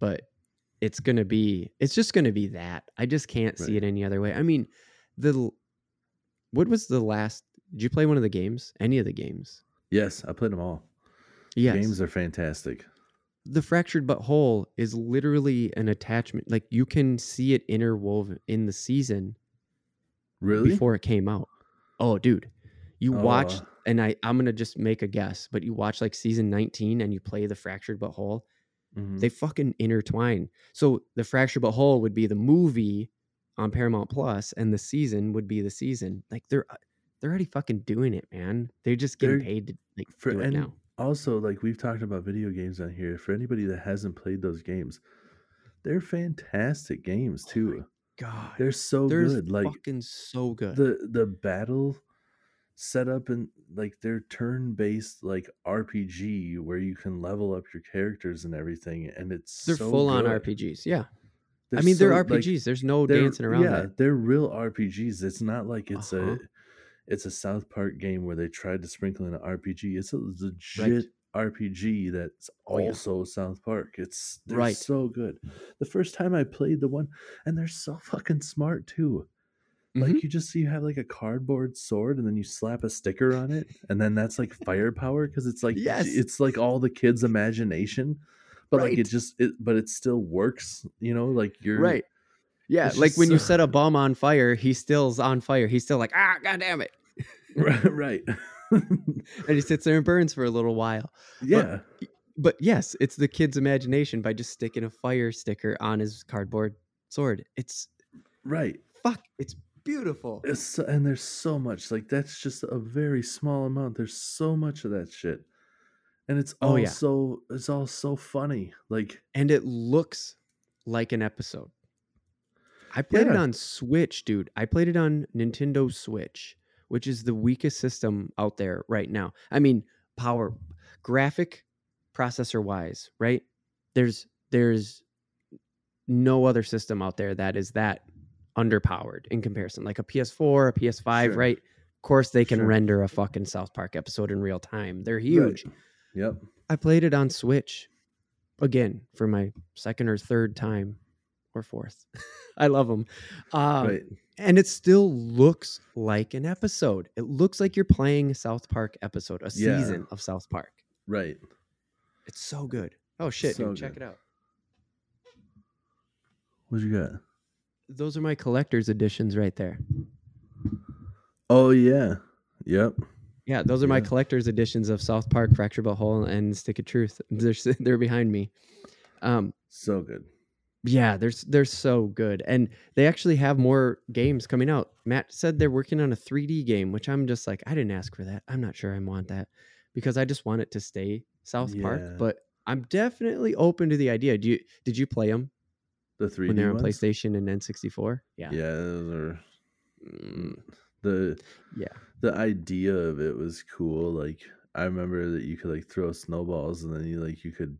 but it's gonna be it's just gonna be that. I just can't see it any other way. I mean, the what was the last Did you play one of the games? Any of the games? Yes, I played them all. Yes. Games are fantastic. the fractured but whole is literally an attachment. Like you can see it interwoven in the season Really? before it came out. Oh, dude. You watch Oh. and I I'm going to just make a guess, but you watch like season 19 and you play the fractured but whole, Mhm. they fucking intertwine. So the fractured but whole would be the movie on Paramount Plus and the season would be the season. Like they're uh, they're already fucking doing it, man. They're just getting They're- paid to like for do it now. also like we've talked about video games on here. For anybody that hasn't played those games, they're fantastic games too. God. they're so they're good. Like fucking so good. the the battle setup and like their turn-based like RPG where you can level up your characters and everything and it's they're so full on. RPGs. Yeah. They're I mean, they're so, like, RPGs. There's no dancing around yeah, that. they're real RPGs. It's not like it's Uh-huh. a it's a South Park game where they tried to sprinkle in an RPG. It's a legit RPG that's Oh, yeah. also South Park. It's they're Right. so good. The first time I played the one, and they're so fucking smart too. Mhm. Like you just see you have like a cardboard sword, and then you slap a sticker on it, and then that's like firepower because it's like Yes. it's like all the kids' imagination. But like it just it, but it still works. You know, like you're Right. Yeah, like just when you set a bomb on fire, he still's on fire. He's still like, ah, god damn it. *laughs* right. right. *laughs* And he sits there and burns for a little while. yeah. But yes, it's the kid's imagination by just sticking a fire sticker on his cardboard sword. It's Right. fuck, it's beautiful. It's and there's so much like that's just a very small amount. There's so much of that shit, and it's Oh, all yeah. so it's all so funny. Like And it looks like an episode. I played it on Switch, dude. I played it on Nintendo Switch, which is the weakest system out there right now. I mean, power graphic processor wise, right? There's there's no other system out there that is that underpowered in comparison. Like a PS4, a PS5, Sure. right? Of course they can Sure. render a fucking South Park episode in real time. They're huge. Right. Yep. I played it on Switch again for my second or third time or fourth. *laughs* I love them. Um, right. And it still looks like an episode. It looks like you're playing a South Park episode, a Yeah. season of South Park. Right. It's so good. Oh shit, So dude, check it out. What you got? Those are my collector's editions right there. Oh yeah. Yep. Yeah, those are my collector's editions of South Park, Fracture But Whole, and Stick of Truth. *laughs* They're they're behind me. Um, So good. Yeah, they're they're so good, and they actually have more games coming out. Matt said they're working on a 3D game, which I'm just like, I didn't ask for that. I'm not sure I want that because I just want it to stay South Yeah. Park. But I'm definitely open to the idea. Do you did you play them The three when they're on ones. PlayStation and N64? Yeah, Yeah. Those are Mm, the yeah, the idea of it was cool. Like I remember that you could like throw snowballs and then you like you could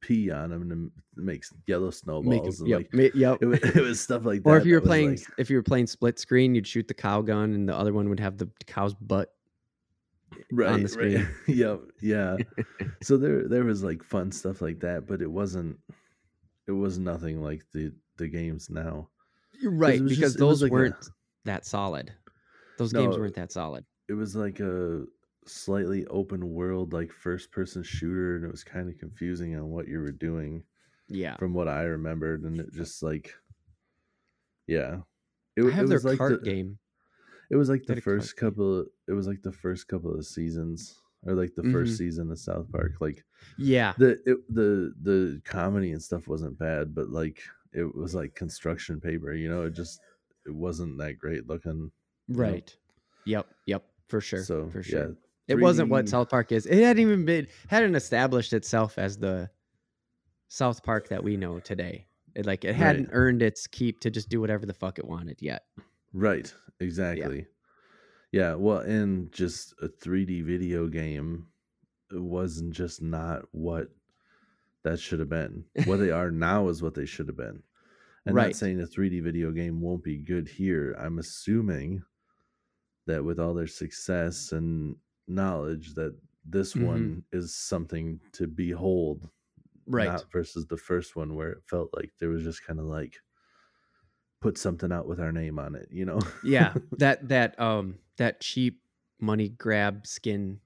pee on them and make yellow Make snowballs. and, yep, like, yep. *laughs* it, was, it was stuff like that. Or if you were playing, like- if you were playing split screen, you'd shoot the cow gun, and the other one would have the cow's butt. right, on the right. screen. *laughs* yep, yeah. *laughs* so there there was like fun stuff like that, but it wasn't. It was nothing like the the games now. You're right because just- those like weren't that solid. Those games weren't that solid. It was like a slightly open world, like first person shooter, and it was kind of confusing on what you were doing. Yeah, from what I remembered, and it just like, yeah, it, I have it their was like cart the, game. It was like the had a cart first couple. It was like the first couple of seasons, or like the Mhm. first season of South Park. Like Yeah, the it, the the comedy and stuff wasn't bad, but like it was like construction paper. You know, it just it wasn't that great looking. know? right. Yep, yep, for sure. So for sure. yeah, it wasn't what South Park is. It hadn't even been hadn't established itself as the South Park that we know today. It like it hadn't Right. earned its keep to just do whatever the fuck it wanted yet. Right, exactly. Yeah, well, and just a 3D video game it wasn't just not what that should have been. What they are *laughs* now is what they should have been. And Right. not saying a 3D video game won't be good here. I'm assuming that with all their success and knowledge that this Mhm. one is something to behold Right. not versus the first one where it felt like there was just kind of like put something out with our name on it, you know? yeah, *laughs* that that um that cheap money grab skin,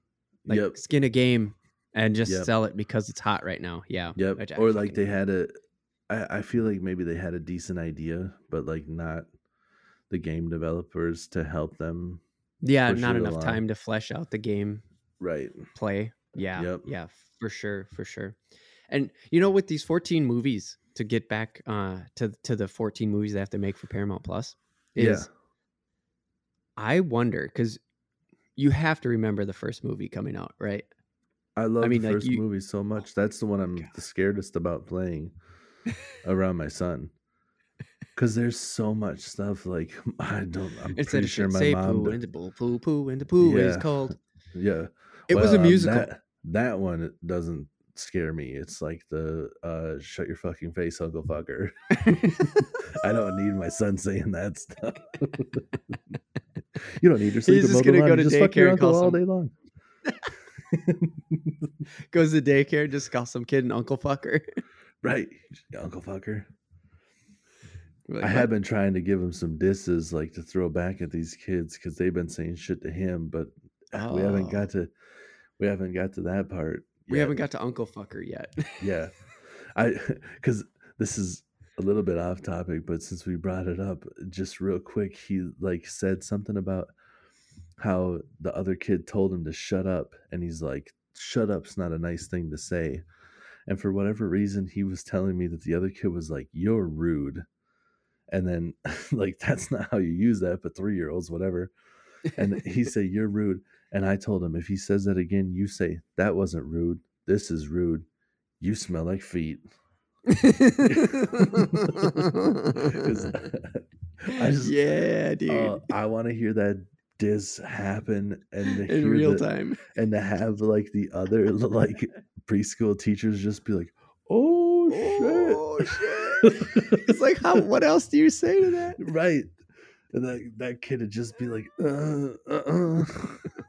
like Yep. skin a game and just Yep. sell it because it's hot right now. Yeah. Yep. Or like they had a I, I feel like maybe they had a decent idea, but like not the game developers to help them. yeah, not enough along. time to flesh out the game Right. play. Yeah. Yep. Yeah, for sure, for sure. And you know, with these 14 movies, to get back uh to to the 14 movies they have to make for Paramount Plus, is Yeah. I wonder because you have to remember the first movie coming out, right? I love mean, the like, first you- movie so much. That's the one I'm God. the scaredest about playing *laughs* around my son. Cause there's so much stuff like *laughs* I don't. I'm Instead pretty sure my mom. poo d- into poo poo poo into poo is called. *laughs* yeah, It was a Well, um, musical. That, that one it doesn't scare me. It's like the uh, "shut your fucking face, Uncle Fucker." *laughs* I don't need my son saying that stuff. you don't need your sleep *laughs* He's to just gonna go to You just fuck your daycare and call all day long. *laughs* Goes to daycare, just call some kid an uncle fucker. right, Uncle Fucker. Like, I have been trying to give him some disses, like to throw back at these kids because they've been saying shit to him, but uh, we haven't Oh. got to, we haven't got to that part. We haven't got to uncle fucker yet. *laughs* yeah, I *laughs* because this is a little bit off topic, but since we brought it up, just real quick, he like said something about how the other kid told him to shut up, and he's like, "Shut up's not a nice thing to say." And for whatever reason, he was telling me that the other kid was like, "You're rude," and then *laughs* like that's not how you use that, but three year olds, whatever. And he said, "You're rude," and I told him if he says that again, you say that wasn't rude. This is rude. You smell like feet. *laughs* *laughs* I just, yeah, dude. uh, I want to hear that diss happen and in real the- time. and to have like the other like preschool teachers just be like, "Oh shit!" Oh shit! *laughs* it's like, how? What else do you say to that? right. And that that kid would just be like, uh, uh, uh.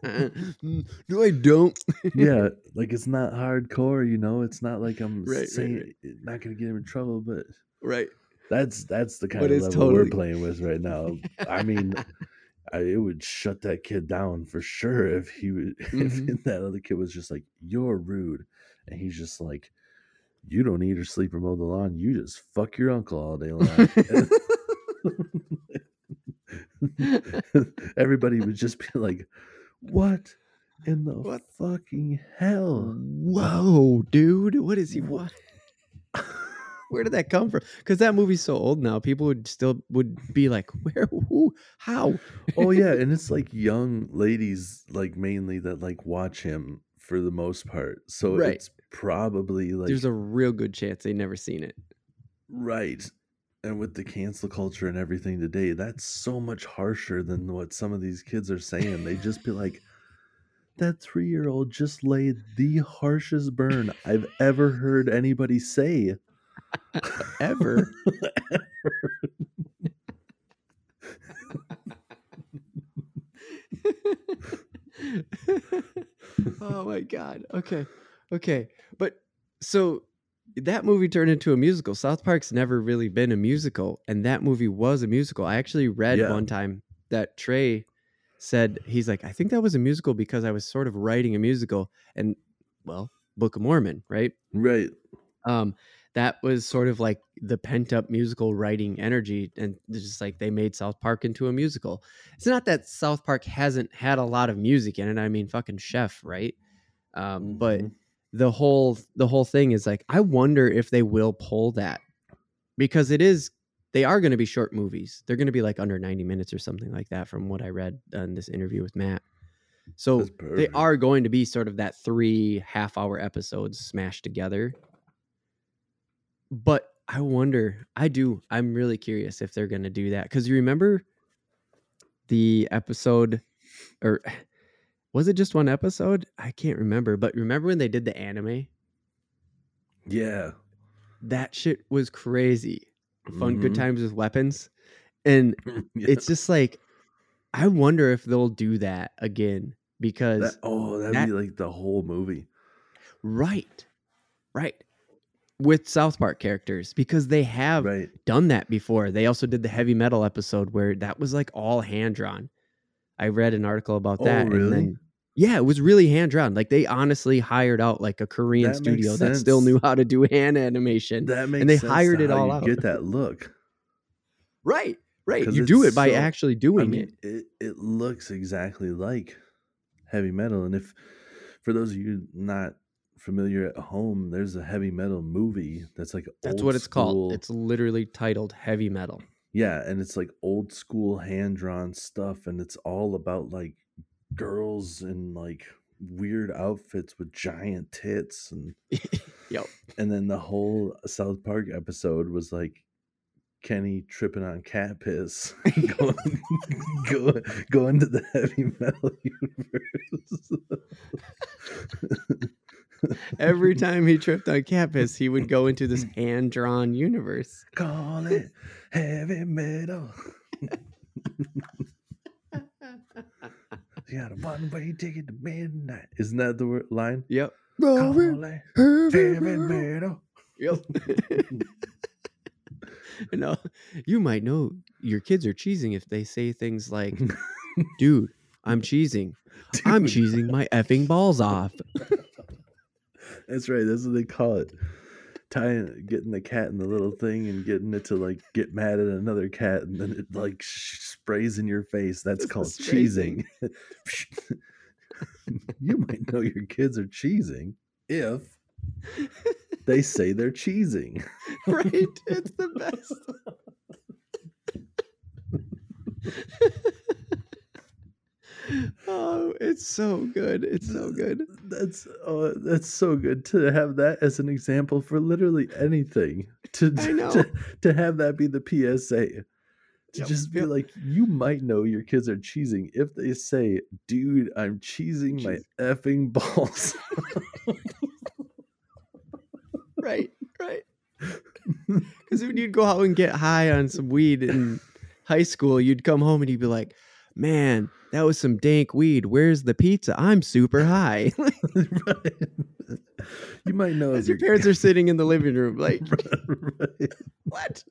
*laughs* no, I don't. *laughs* yeah, like it's not hardcore, you know. It's not like I'm Right, saying right. not gonna get him in trouble, but right. that's that's the kind But of level we're playing with right now. *laughs* I mean, I, it would shut that kid down for sure if he would Mhm. if that other kid was just like, "You're rude," and he's just like, "You don't eat or sleep or mow the lawn. You just fuck your uncle all day long." Everybody would just be like, "What in the What? fucking hell?" Whoa, dude! What is he? What? *laughs* Where did that come from? Because that movie's so old now. People would still would be like, "Where? Who? How?" oh yeah, *laughs* and it's like young ladies, like mainly that like watch him for the most part. So Right. it's probably like There's a real good chance they never seen it. right. And with the cancel culture and everything today, that's so much harsher than what some of these kids are saying. They just be like, "That three-year-old just laid the harshest burn I've ever heard anybody say." Ever. *laughs* *laughs* oh my god. Okay. Okay. But so that movie turned into a musical. South Park's never really been a musical, and that movie was a musical. I actually read Yeah. one time that Trey said he's like, I think that was a musical because I was sort of writing a musical, and well, Book of Mormon, right? Right. um that was sort of like the pent up musical writing energy and just like they made south park into a musical it's not that south park hasn't had a lot of music in it i mean fucking chef right um but Mhm. The whole the whole thing is like i wonder if they will pull that because it is they are going to be short movies. They're going to be like under 90 minutes or something like that from what i read in this interview with matt. So they are going to be sort of that three half hour episodes smashed together. But i wonder i do i'm really curious if they're going to do that because you remember the episode or was it just one episode i can't remember but remember when they did the anime Yeah. that shit was crazy fun good Mhm. times with weapons and *laughs* Yeah. it's just like i wonder if they'll do that again because That, oh, that'd that- be like the whole movie. Right. Right. With South Park characters because they have Right. done that before. They also did the heavy metal episode where that was like all hand drawn. I read an article about Oh, that. And then, yeah, it was really hand drawn. Like they honestly hired out like a Korean That studio that still knew how to do *laughs* hand animation. That makes and they hired it all you out. Get that look. right, right. You do it by so- actually doing I mean, it. it. it looks exactly like heavy metal. And if for those of you not familiar at home, there's a heavy metal movie that's like That's what it's school- called. It's literally titled Heavy Metal. Yeah, and it's like old school hand drawn stuff, and it's all about like girls in like weird outfits with giant tits and *laughs* Yep. and then the whole South Park episode was like Kenny tripping on cat piss, *laughs* going, *laughs* going, going to the heavy metal universe. Every time he tripped on campus, he would go into this *laughs* hand drawn universe. Call it heavy metal. You got a one way ticket to midnight. Isn't that the word, line? Yep. Call it heavy metal. Yep. *laughs* you know, you might know your kids are cheesing if they say things like, *laughs* dude, I'm cheesing. I'm Dude, cheesing my effing balls off. That's right. That's what they call it. Tying, getting the cat in the little thing and getting it to like get mad at another cat, and then it like sprays in your face. That's It's called cheesing. *laughs* you might know your kids are cheesing if they say they're cheesing. *laughs* right? It's the best. *laughs* oh, it's so good. It's so good. That's oh, that's so good to have that as an example for literally anything. To I *laughs* know. to, to have that be the PSA. To Yep, just be yep. like, you might know your kids are cheesing if they say, "Dude, I'm cheesing my effing balls." Right, right. *laughs* Because when you'd go out and get high on some weed in high school, you'd come home and you'd be like, man, that was some dank weed. Where's the pizza? I'm super high. *laughs* *laughs* You might know As your parents are *laughs* sitting in the living room, like, right. what?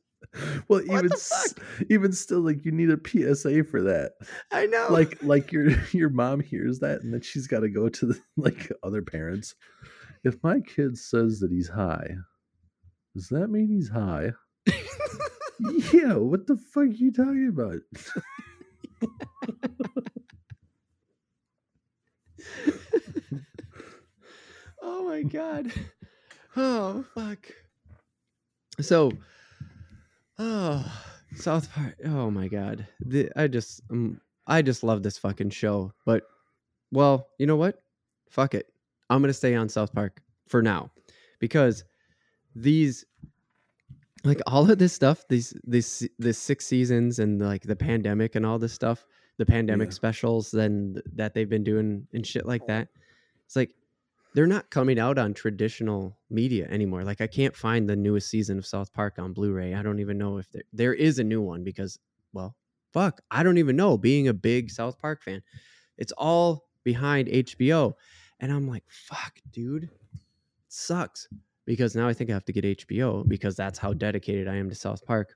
Well, What even s- even still, like you need a PSA for that. I know. like like your your mom hears that and then she's got to go to the, like other parents if my kid says that he's high does that mean he's high yeah what the fuck are you talking about *laughs* oh my god. Oh fuck. So, oh South Park. Oh my god. The, I just um, I just love this fucking show. But well, you know what? Fuck it. I'm gonna stay on South Park for now because these like all of this stuff these this this six seasons and like the pandemic and all this stuff the pandemic Yeah. specials then that they've been doing and shit like that it's like they're not coming out on traditional media anymore. Like i can't find the newest season of south park on blu-ray. I don't even know if there there is a new one because well fuck i don't even know being a big south park fan. It's all behind hbo and i'm like fuck dude. Sucks because now I think I have to get HBO because that's how dedicated I am to South Park.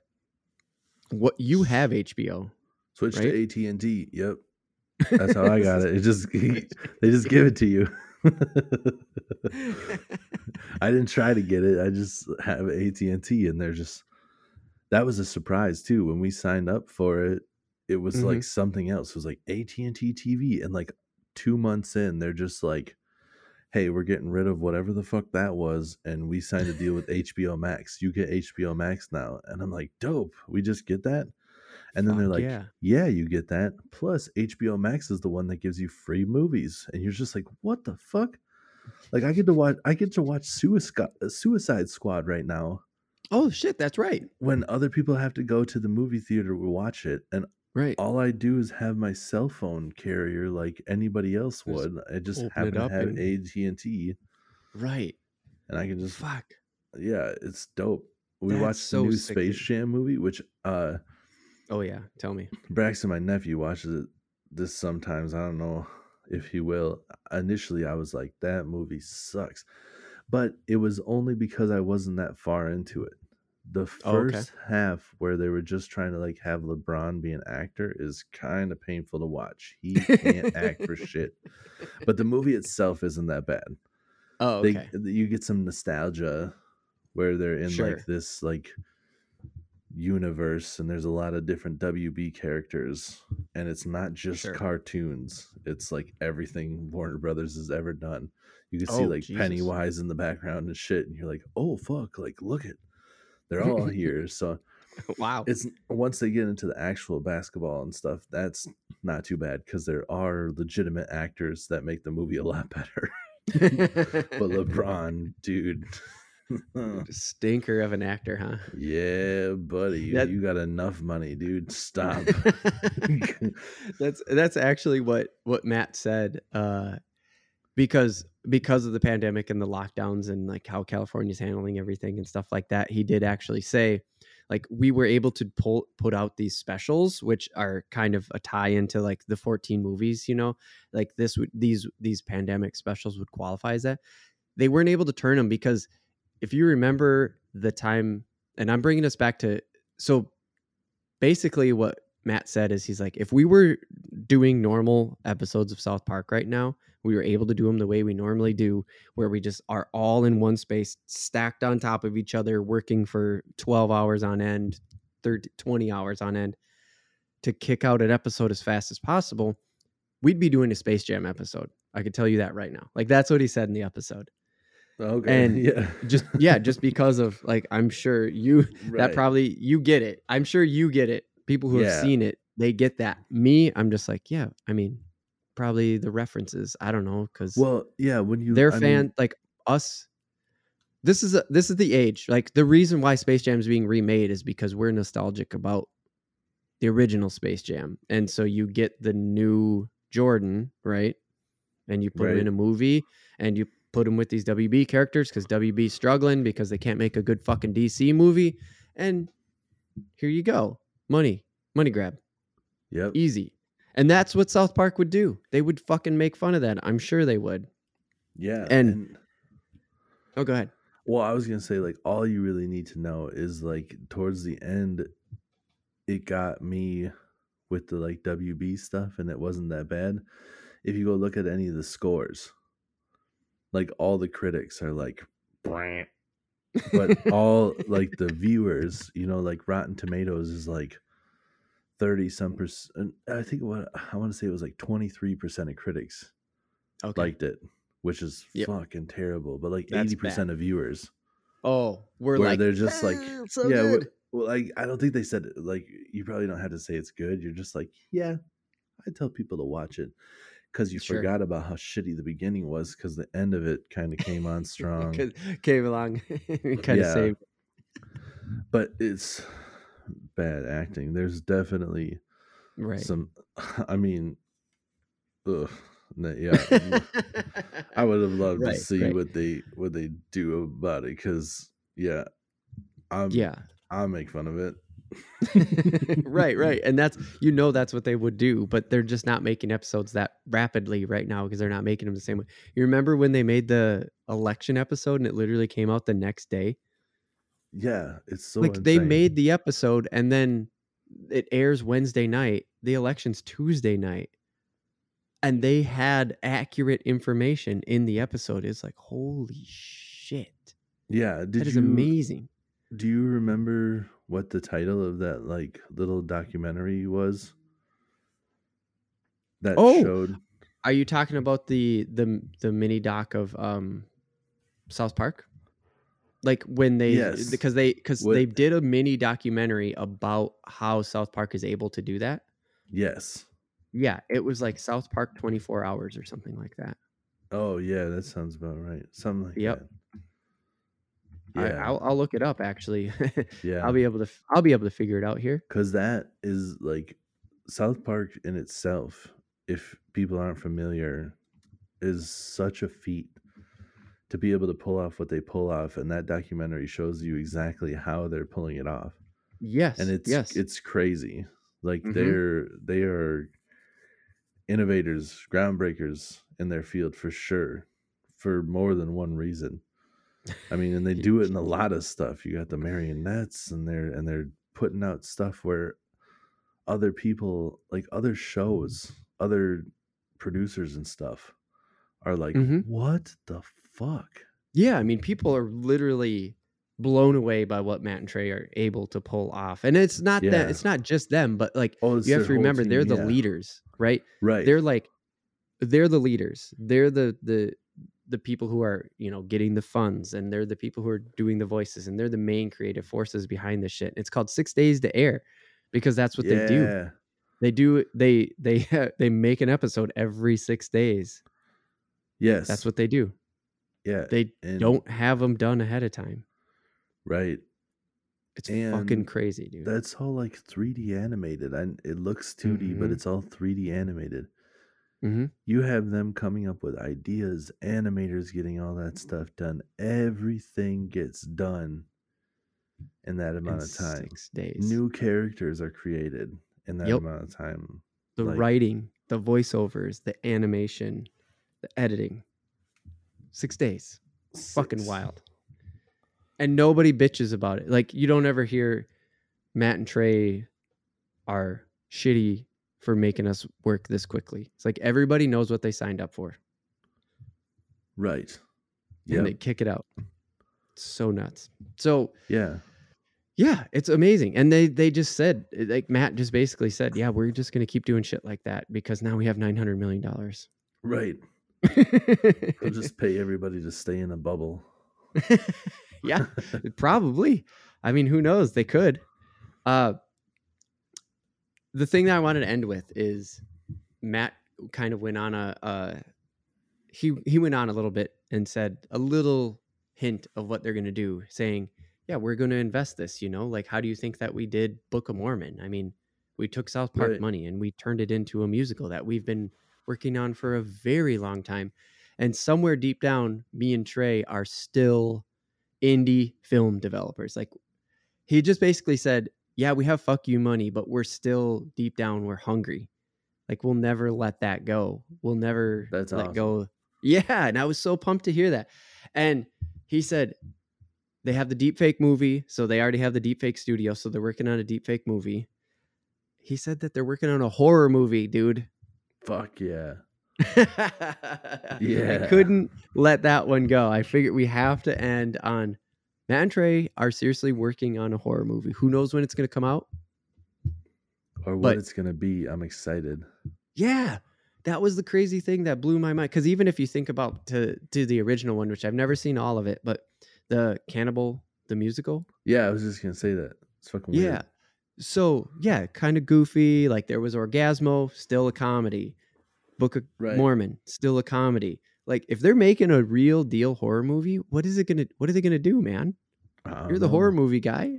What you have HBO? switch Right? to AT&T yep that's how I got it it just *laughs* they just give it to you *laughs* I didn't try to get it I just have AT&T and they're just that was a surprise too when we signed up for it it was like mm-hmm. something else it was like AT&T TV and like 2 months in they're just like hey we're getting rid of whatever the fuck that was and we signed a deal with HBO Max. You get HBO Max now. And I'm like dope. We just get that? And then they're like yeah. yeah you get that. Plus HBO Max is the one that gives you free movies. And you're just like what the fuck? Like I get to watch I get to watch Suicide Suicide Squad right now Oh shit, that's right. when other people have to go to the movie theater to watch it and Right. all I do is have my cell phone carrier like anybody else Just would. I just happen to have and- AT and T, Right. and I can just Fuck. yeah, it's dope. We That's watched so the new sick, Space. Jam movie, which uh Oh yeah. Tell me. Braxton, my nephew, watches it this sometimes. I don't know if he will. Initially, I was like, that movie sucks, but it was only because I wasn't that far into it. The Oh, okay. first half where they were just trying to like have LeBron be an actor is kind of painful to watch. He can't act for shit. But the movie itself isn't that bad. Oh, They okay. you get some nostalgia where they're in Sure. like this like universe and there's a lot of different WB characters and it's not just Sure. cartoons. It's like everything Warner Brothers has ever done. You can see Oh, like Jesus. Pennywise in the background and shit and you're like, "Oh fuck, like look at they're all here." So *laughs* wow. it's once they get into the actual basketball and stuff, that's not too bad because there are legitimate actors that make the movie a lot *laughs* better. but LeBron, dude, *laughs* Stinker of an actor, huh? yeah, buddy, That- you got enough money, dude. Stop. that's that's actually what what Matt said uh because because of the pandemic and the lockdowns and like how California's handling everything and stuff like that he did actually say like we were able to pull put out these specials which are kind of a tie into like the 14 movies you know? Like this would these these pandemic specials would qualify as that. They weren't able to turn them because if you remember the time and I'm bringing us back to so basically what Matt said is he's like, if we were doing normal episodes of South Park right now, we were able to do them the way we normally do, where we just are all in one space, stacked on top of each other, working for 12 hours on end, 30, 20 hours on end to kick out an episode as fast as possible, we'd be doing a Space Jam episode. I could tell you that right now. Like that's what he said in the episode. okay, *laughs* And yeah, Just yeah, just because of like I'm sure you that probably you get it. I'm sure you get it. People who Yeah. have seen it, they get that. Me, I'm just like, yeah. I mean, probably the references. I don't know because Well, yeah, when you they're I fan mean, like us. This is a, this is the age. Like the reason why Space Jam is being remade is because we're nostalgic about the original Space Jam, and so you get the new Jordan, right? And you put him in a movie, and you put him with these WB characters because WB's struggling because they can't make a good fucking DC movie, and here you go, money, money grab Yep. easy. And that's what South Park would do. They would fucking make fun of that. I'm sure they would. Yeah. and- Oh, go ahead. well, I was gonna say like all you really need to know is like towards the end, it got me with the like WB stuff, and it wasn't that bad. If you go look at any of the scores, like all the critics are like, "Brant." but all like the *laughs* viewers, you know, like Rotten Tomatoes is like thirty some percent. I think what I want to say it was like twenty three percent of critics Okay. liked it, which is Yep. fucking terrible. But like That's eighty percent of viewers, oh, we're like they're just like, "Ah, so yeah, good." well, like I don't think they said. Like you probably don't have to say it's good. You're just like, yeah, I tell people to watch it because you Sure. forgot about how shitty the beginning was because the end of it kind of came on *laughs* strong came along *laughs* kind of Yeah. saved. but it's bad acting. There's definitely Right. some. *laughs* I mean, ugh, yeah. *laughs* I would have loved Right, to see right. what they what they do about it because yeah, I'm yeah. I'll make fun of it. *laughs* right, right. And that's you know that's what they would do, but they're just not making episodes that rapidly right now because they're not making them the same way. You remember when they made the election episode and it literally came out the next day? Yeah, it's so like they made the episode and then it airs Wednesday night. The election's Tuesday night. And they had accurate information in the episode. It's like, holy shit. Yeah, did That is you amazing. do you remember what the title of that like little documentary was? That Oh, showed Are you talking about the the the mini doc of um South Park? Like when they Yes. because they because they did a mini documentary about how South Park is able to do that. yes. Yeah, it was like South Park 24 hours or something like that. Oh yeah, that sounds about right. Something like Yep. that. Yeah, I'll, I'll look it up actually. *laughs* yeah. I'll be able to I'll be able to figure it out here. because that is like South Park in itself. If people aren't familiar, is such a feat to be able to pull off what they pull off, and that documentary shows you exactly how they're pulling it off, Yes. and it's yes. it's crazy. Like Mhm. they're they are innovators, groundbreakers in their field for sure, for more than one reason. I mean, and they *laughs* do it in a lot of stuff. You got the marionettes, and they're and they're putting out stuff where other people, like other shows, other producers and stuff, are like, Mhm. "What the fuck?" Yeah, I mean, people are literally blown away by what Matt and Trey are able to pull off, and it's not that it's not just them, but like Oh, you have to remember they're the yeah. leaders, right? Right. They're like they're the leaders. They're the the the people who are you know getting the funds, and they're the people who are doing the voices, and they're the main creative forces behind this shit. It's called Six Days to Air because that's what they do. They do they *laughs* they they make an episode every six days. Yes. That's what they do. Yeah. They and- don't have them done ahead of time. Right. It's fucking crazy, dude. That's all like 3D animated, and it looks 2D, but Mhm. it's all 3D animated. hmm You have them coming up with ideas, animators getting all that stuff done. Everything gets done in that amount of time. Six days. New characters are created in that Yep. amount of time. the like- writing, the voiceovers, the animation, the editing. Six days. Fucking wild. And nobody bitches about it. Like you don't ever hear Matt and Trey are shitty for making us work this quickly. It's like everybody knows what they signed up for. Right. And Yeah. they kick it out. It's so nuts. So Yeah. Yeah, it's amazing. And they they just said like Matt just basically said, "Yeah, we're just going to keep doing shit like that because now we have 900 million dollars." Right. They'll just *laughs* pay everybody to stay in a bubble. *laughs* yeah, probably. I mean, who knows? They could. Uh the thing that I wanted to end with is Matt kind of went on a uh he he went on a little bit and said a little hint of what they're going to do saying, "Yeah, we're going to invest this, you know? Like how do you think that we did Book of Mormon? I mean, we took South Park Right. money and we turned it into a musical that we've been working on for a very long time. And somewhere deep down, me and Trey are still indie film developers. Like he just basically said, "Yeah, we have fuck you money, but we're still deep down we're hungry. Like we'll never let that go. We'll never That's let awesome. go." Yeah, and I was so pumped to hear that. And he said they have the deepfake movie, so they already have the deepfake studio, so they're working on a deepfake movie. He said that they're working on a horror movie, dude. Fuck yeah. *laughs* yeah. I couldn't let that one go. I figured we have to end on Matt and Trey are seriously working on a horror movie. Who knows when it's going to come out? Or what But- it's gonna be. I'm excited. Yeah, that was the crazy thing that blew my mind. Because even if you think about to to the original one, which I've never seen all of it, but the Cannibal the musical, Yeah, I was just gonna say that. It's fucking yeah. So yeah, kind of goofy. Like there was Orgazmo, still a comedy. Book of Right. Mormon, still a comedy. Like if they're making a real deal horror movie, what is it gonna? What are they gonna do, man? You're the horror movie guy.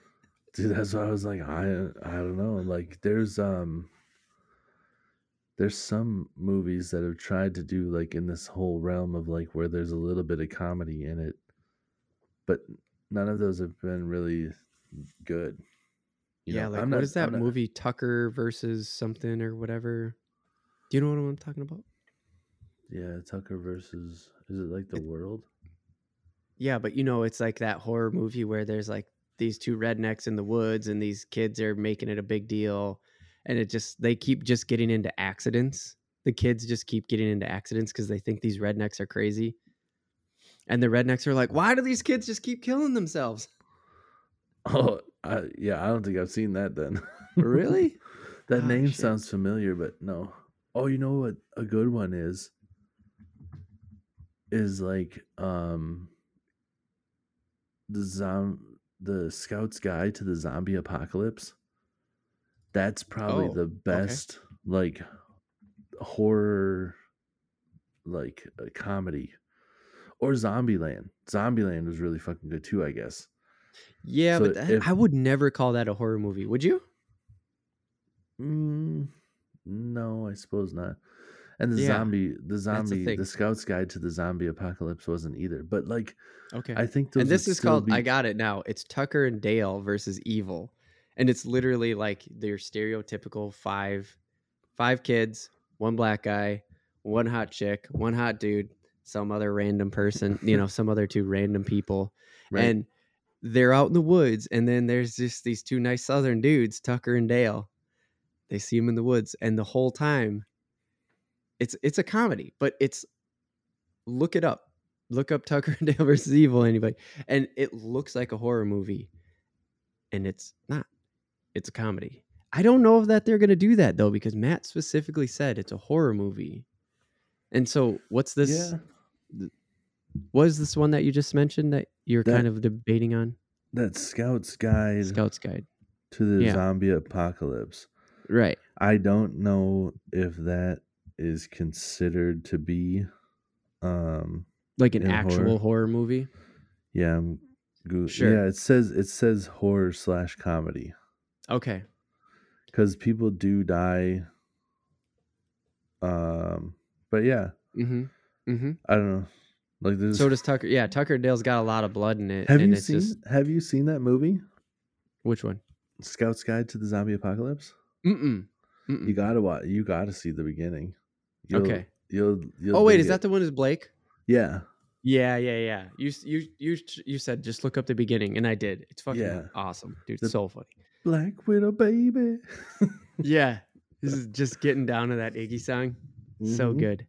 *laughs* Dude, that's why I was like, I I don't know. Like there's um there's some movies that have tried to do like in this whole realm of like where there's a little bit of comedy in it, but none of those have been really good. You yeah, know, like I'm what not- is that not- movie Tucker versus something or whatever? Do you know what I'm talking about? Yeah, Tucker versus is it like the world? Yeah, but you know, it's like that horror movie where there's like these two rednecks in the woods and these kids are making it a big deal. And it just, they keep just getting into accidents. The kids just keep getting into accidents because they think these rednecks are crazy. And the rednecks are like, why do these kids just keep killing themselves? Oh, I, yeah, I don't think I've seen that then. Really? *laughs* that Ah, name shit. sounds familiar, but no. Oh, you know what a good one is? Is like um the zom the Scout's Guide to the Zombie Apocalypse. That's probably Oh, the best like horror like uh, comedy. Or Zombieland. Zombieland was really fucking good too, I guess. Yeah, So but that, if- I would never call that a horror movie. Would you? Mm, no, I suppose not. And the Yeah, zombie, the zombie, the Scout's Guide to the Zombie Apocalypse wasn't either. But like, Okay. I think those and this is called be- i got it now it's tucker and dale versus evil and it's literally like their stereotypical five five kids one black guy one hot chick one hot dude some other random person, you *laughs* know, some other two random people, Right. and they're out in the woods, and then there's just these two nice Southern dudes, Tucker and Dale. They see him in the woods, and the whole time, it's it's a comedy, but it's look it up, look up Tucker and *laughs* Dale versus Evil anybody, and it looks like a horror movie, and it's not. It's a comedy. I don't know if that they're gonna do that though, because Matt specifically said it's a horror movie. And so, what's this? yeah. What is this one that you just mentioned that you're That- kind of debating on? That Scout's Guide Scout's Guide. to the Yeah. Zombie Apocalypse. Right. I don't know if that is considered to be um Like an actual horror? horror, movie. yeah, I'm go- Sure. yeah, it says it says horror slash comedy. Okay. Because people do die. Um but yeah, Mm-hmm. Mm-hmm. I don't know. Like there's So does Tucker. Yeah, Tucker Dale's got a lot of blood in it. have and you it's seen just have you seen that movie? which one? Scout's Guide to the Zombie Apocalypse? Mm-mm. Mm-mm. You gotta watch you gotta see the beginning. You'll, Okay. You'll, you'll Oh wait, is it. that the one is Blake? Yeah. Yeah, yeah, yeah. You you you you said just look up the beginning, and I did. It's fucking Yeah. awesome, dude. The- so funny. Black Widow baby. *laughs* Yeah, this is just getting down to that Iggy song. So Mhm. good.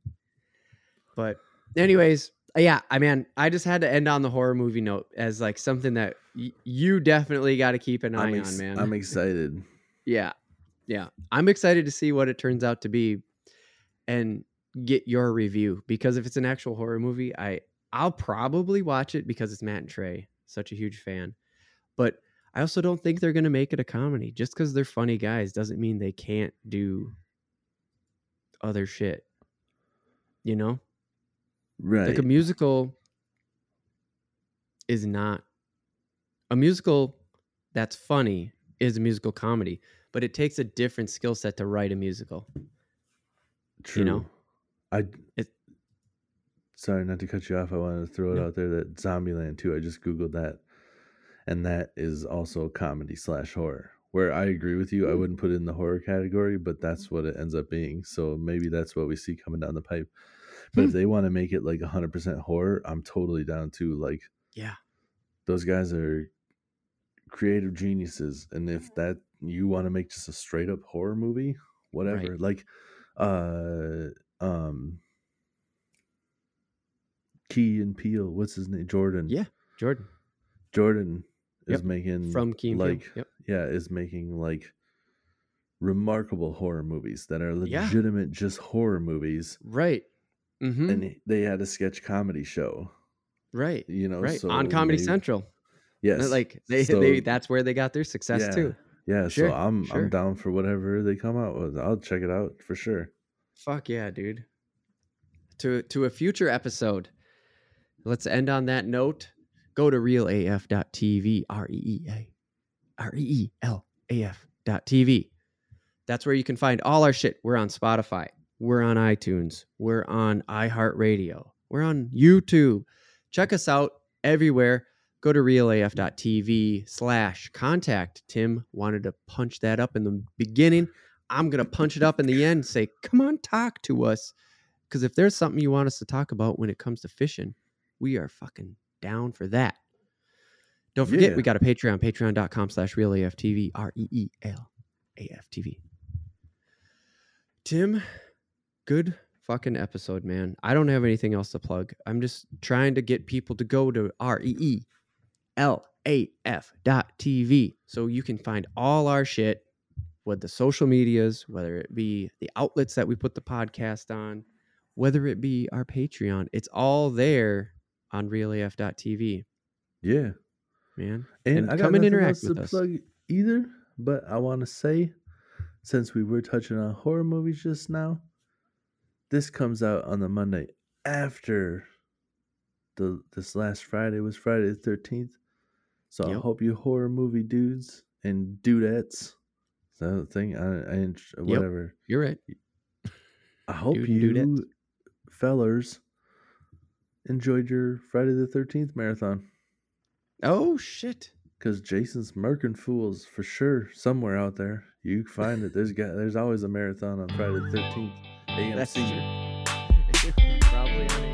But anyways, yeah, I mean, I just had to end on the horror movie note as like something that y- you definitely got to keep an eye ex- on, man. I'm excited. *laughs* yeah, yeah, I'm excited to see what it turns out to be, and get your review because if it's an actual horror movie, I I'll probably watch it because it's Matt and Trey, such a huge fan. But I also don't think they're gonna make it a comedy. Just because they're funny guys doesn't mean they can't do other shit. You know? Right. Like a musical is not a musical that's funny is a musical comedy, but it takes a different skill set to write a musical. True. know? I It- sorry not to cut you off. I wanted to throw it No. out there that Zombieland too. I just googled that, and that is also comedy slash horror. Where I agree with you, I mm. wouldn't put it in the horror category, but that's mm. what it ends up being. So maybe that's what we see coming down the pipe. But if Hmm. they want to make it like 100% horror, I'm totally down too. Like, Yeah. those guys are creative geniuses and if that you want to make just a straight up horror movie whatever like uh um key and Peele what's his name jordan Yeah. Jordan jordan is Yep, making from Key like Yep. yeah is making like remarkable horror movies that are Yeah. legitimate just horror movies Right. Mm-hmm. and they had a sketch comedy show right. you know right. so On Comedy maybe- Central. yes Like they, So- they that's where they got their success Yeah. too. Yeah, Sure, so I'm sure. I'm down for whatever they come out with. I'll check it out for sure. Fuck yeah, dude. To to a future episode. Let's end on that note. Go to realaf.tv, R E E A R E E L A F dot TV. That's where you can find all our shit. We're on Spotify. We're on iTunes. We're on iHeartRadio. We're on YouTube. Check us out everywhere. Go to realaf.tv slash contact. Tim wanted to punch that up in the beginning. I'm going to punch it up in the end and say, come on, talk to us. Because if there's something you want us to talk about when it comes to fishing, we are fucking down for that. Don't forget, Yeah. we got a Patreon, patreon.com slash realaftv, R E E L A F T V. Tim, good fucking episode, man. I don't have anything else to plug. I'm just trying to get people to go to R E E L A F dot TV so you can find all our shit with the social medias, whether it be the outlets that we put the podcast on, whether it be our Patreon. It's all there on realaf.tv, Yeah, man. and, And I come and interact else to with us. plug either. But I want to say, since we were touching on horror movies just now, this comes out on the Monday after the this last Friday was Friday the thirteenth. So I hope you horror movie dudes and dudettes. Is that thing? I, I whatever. You're right. I hope Dude you dudettes. fellers enjoyed your Friday the Thirteenth marathon Oh, shit. because Jason's murking fools for sure somewhere out there. You find it. There's got there's always a marathon on Friday the Thirteenth. That's AMC. true. *laughs* Probably.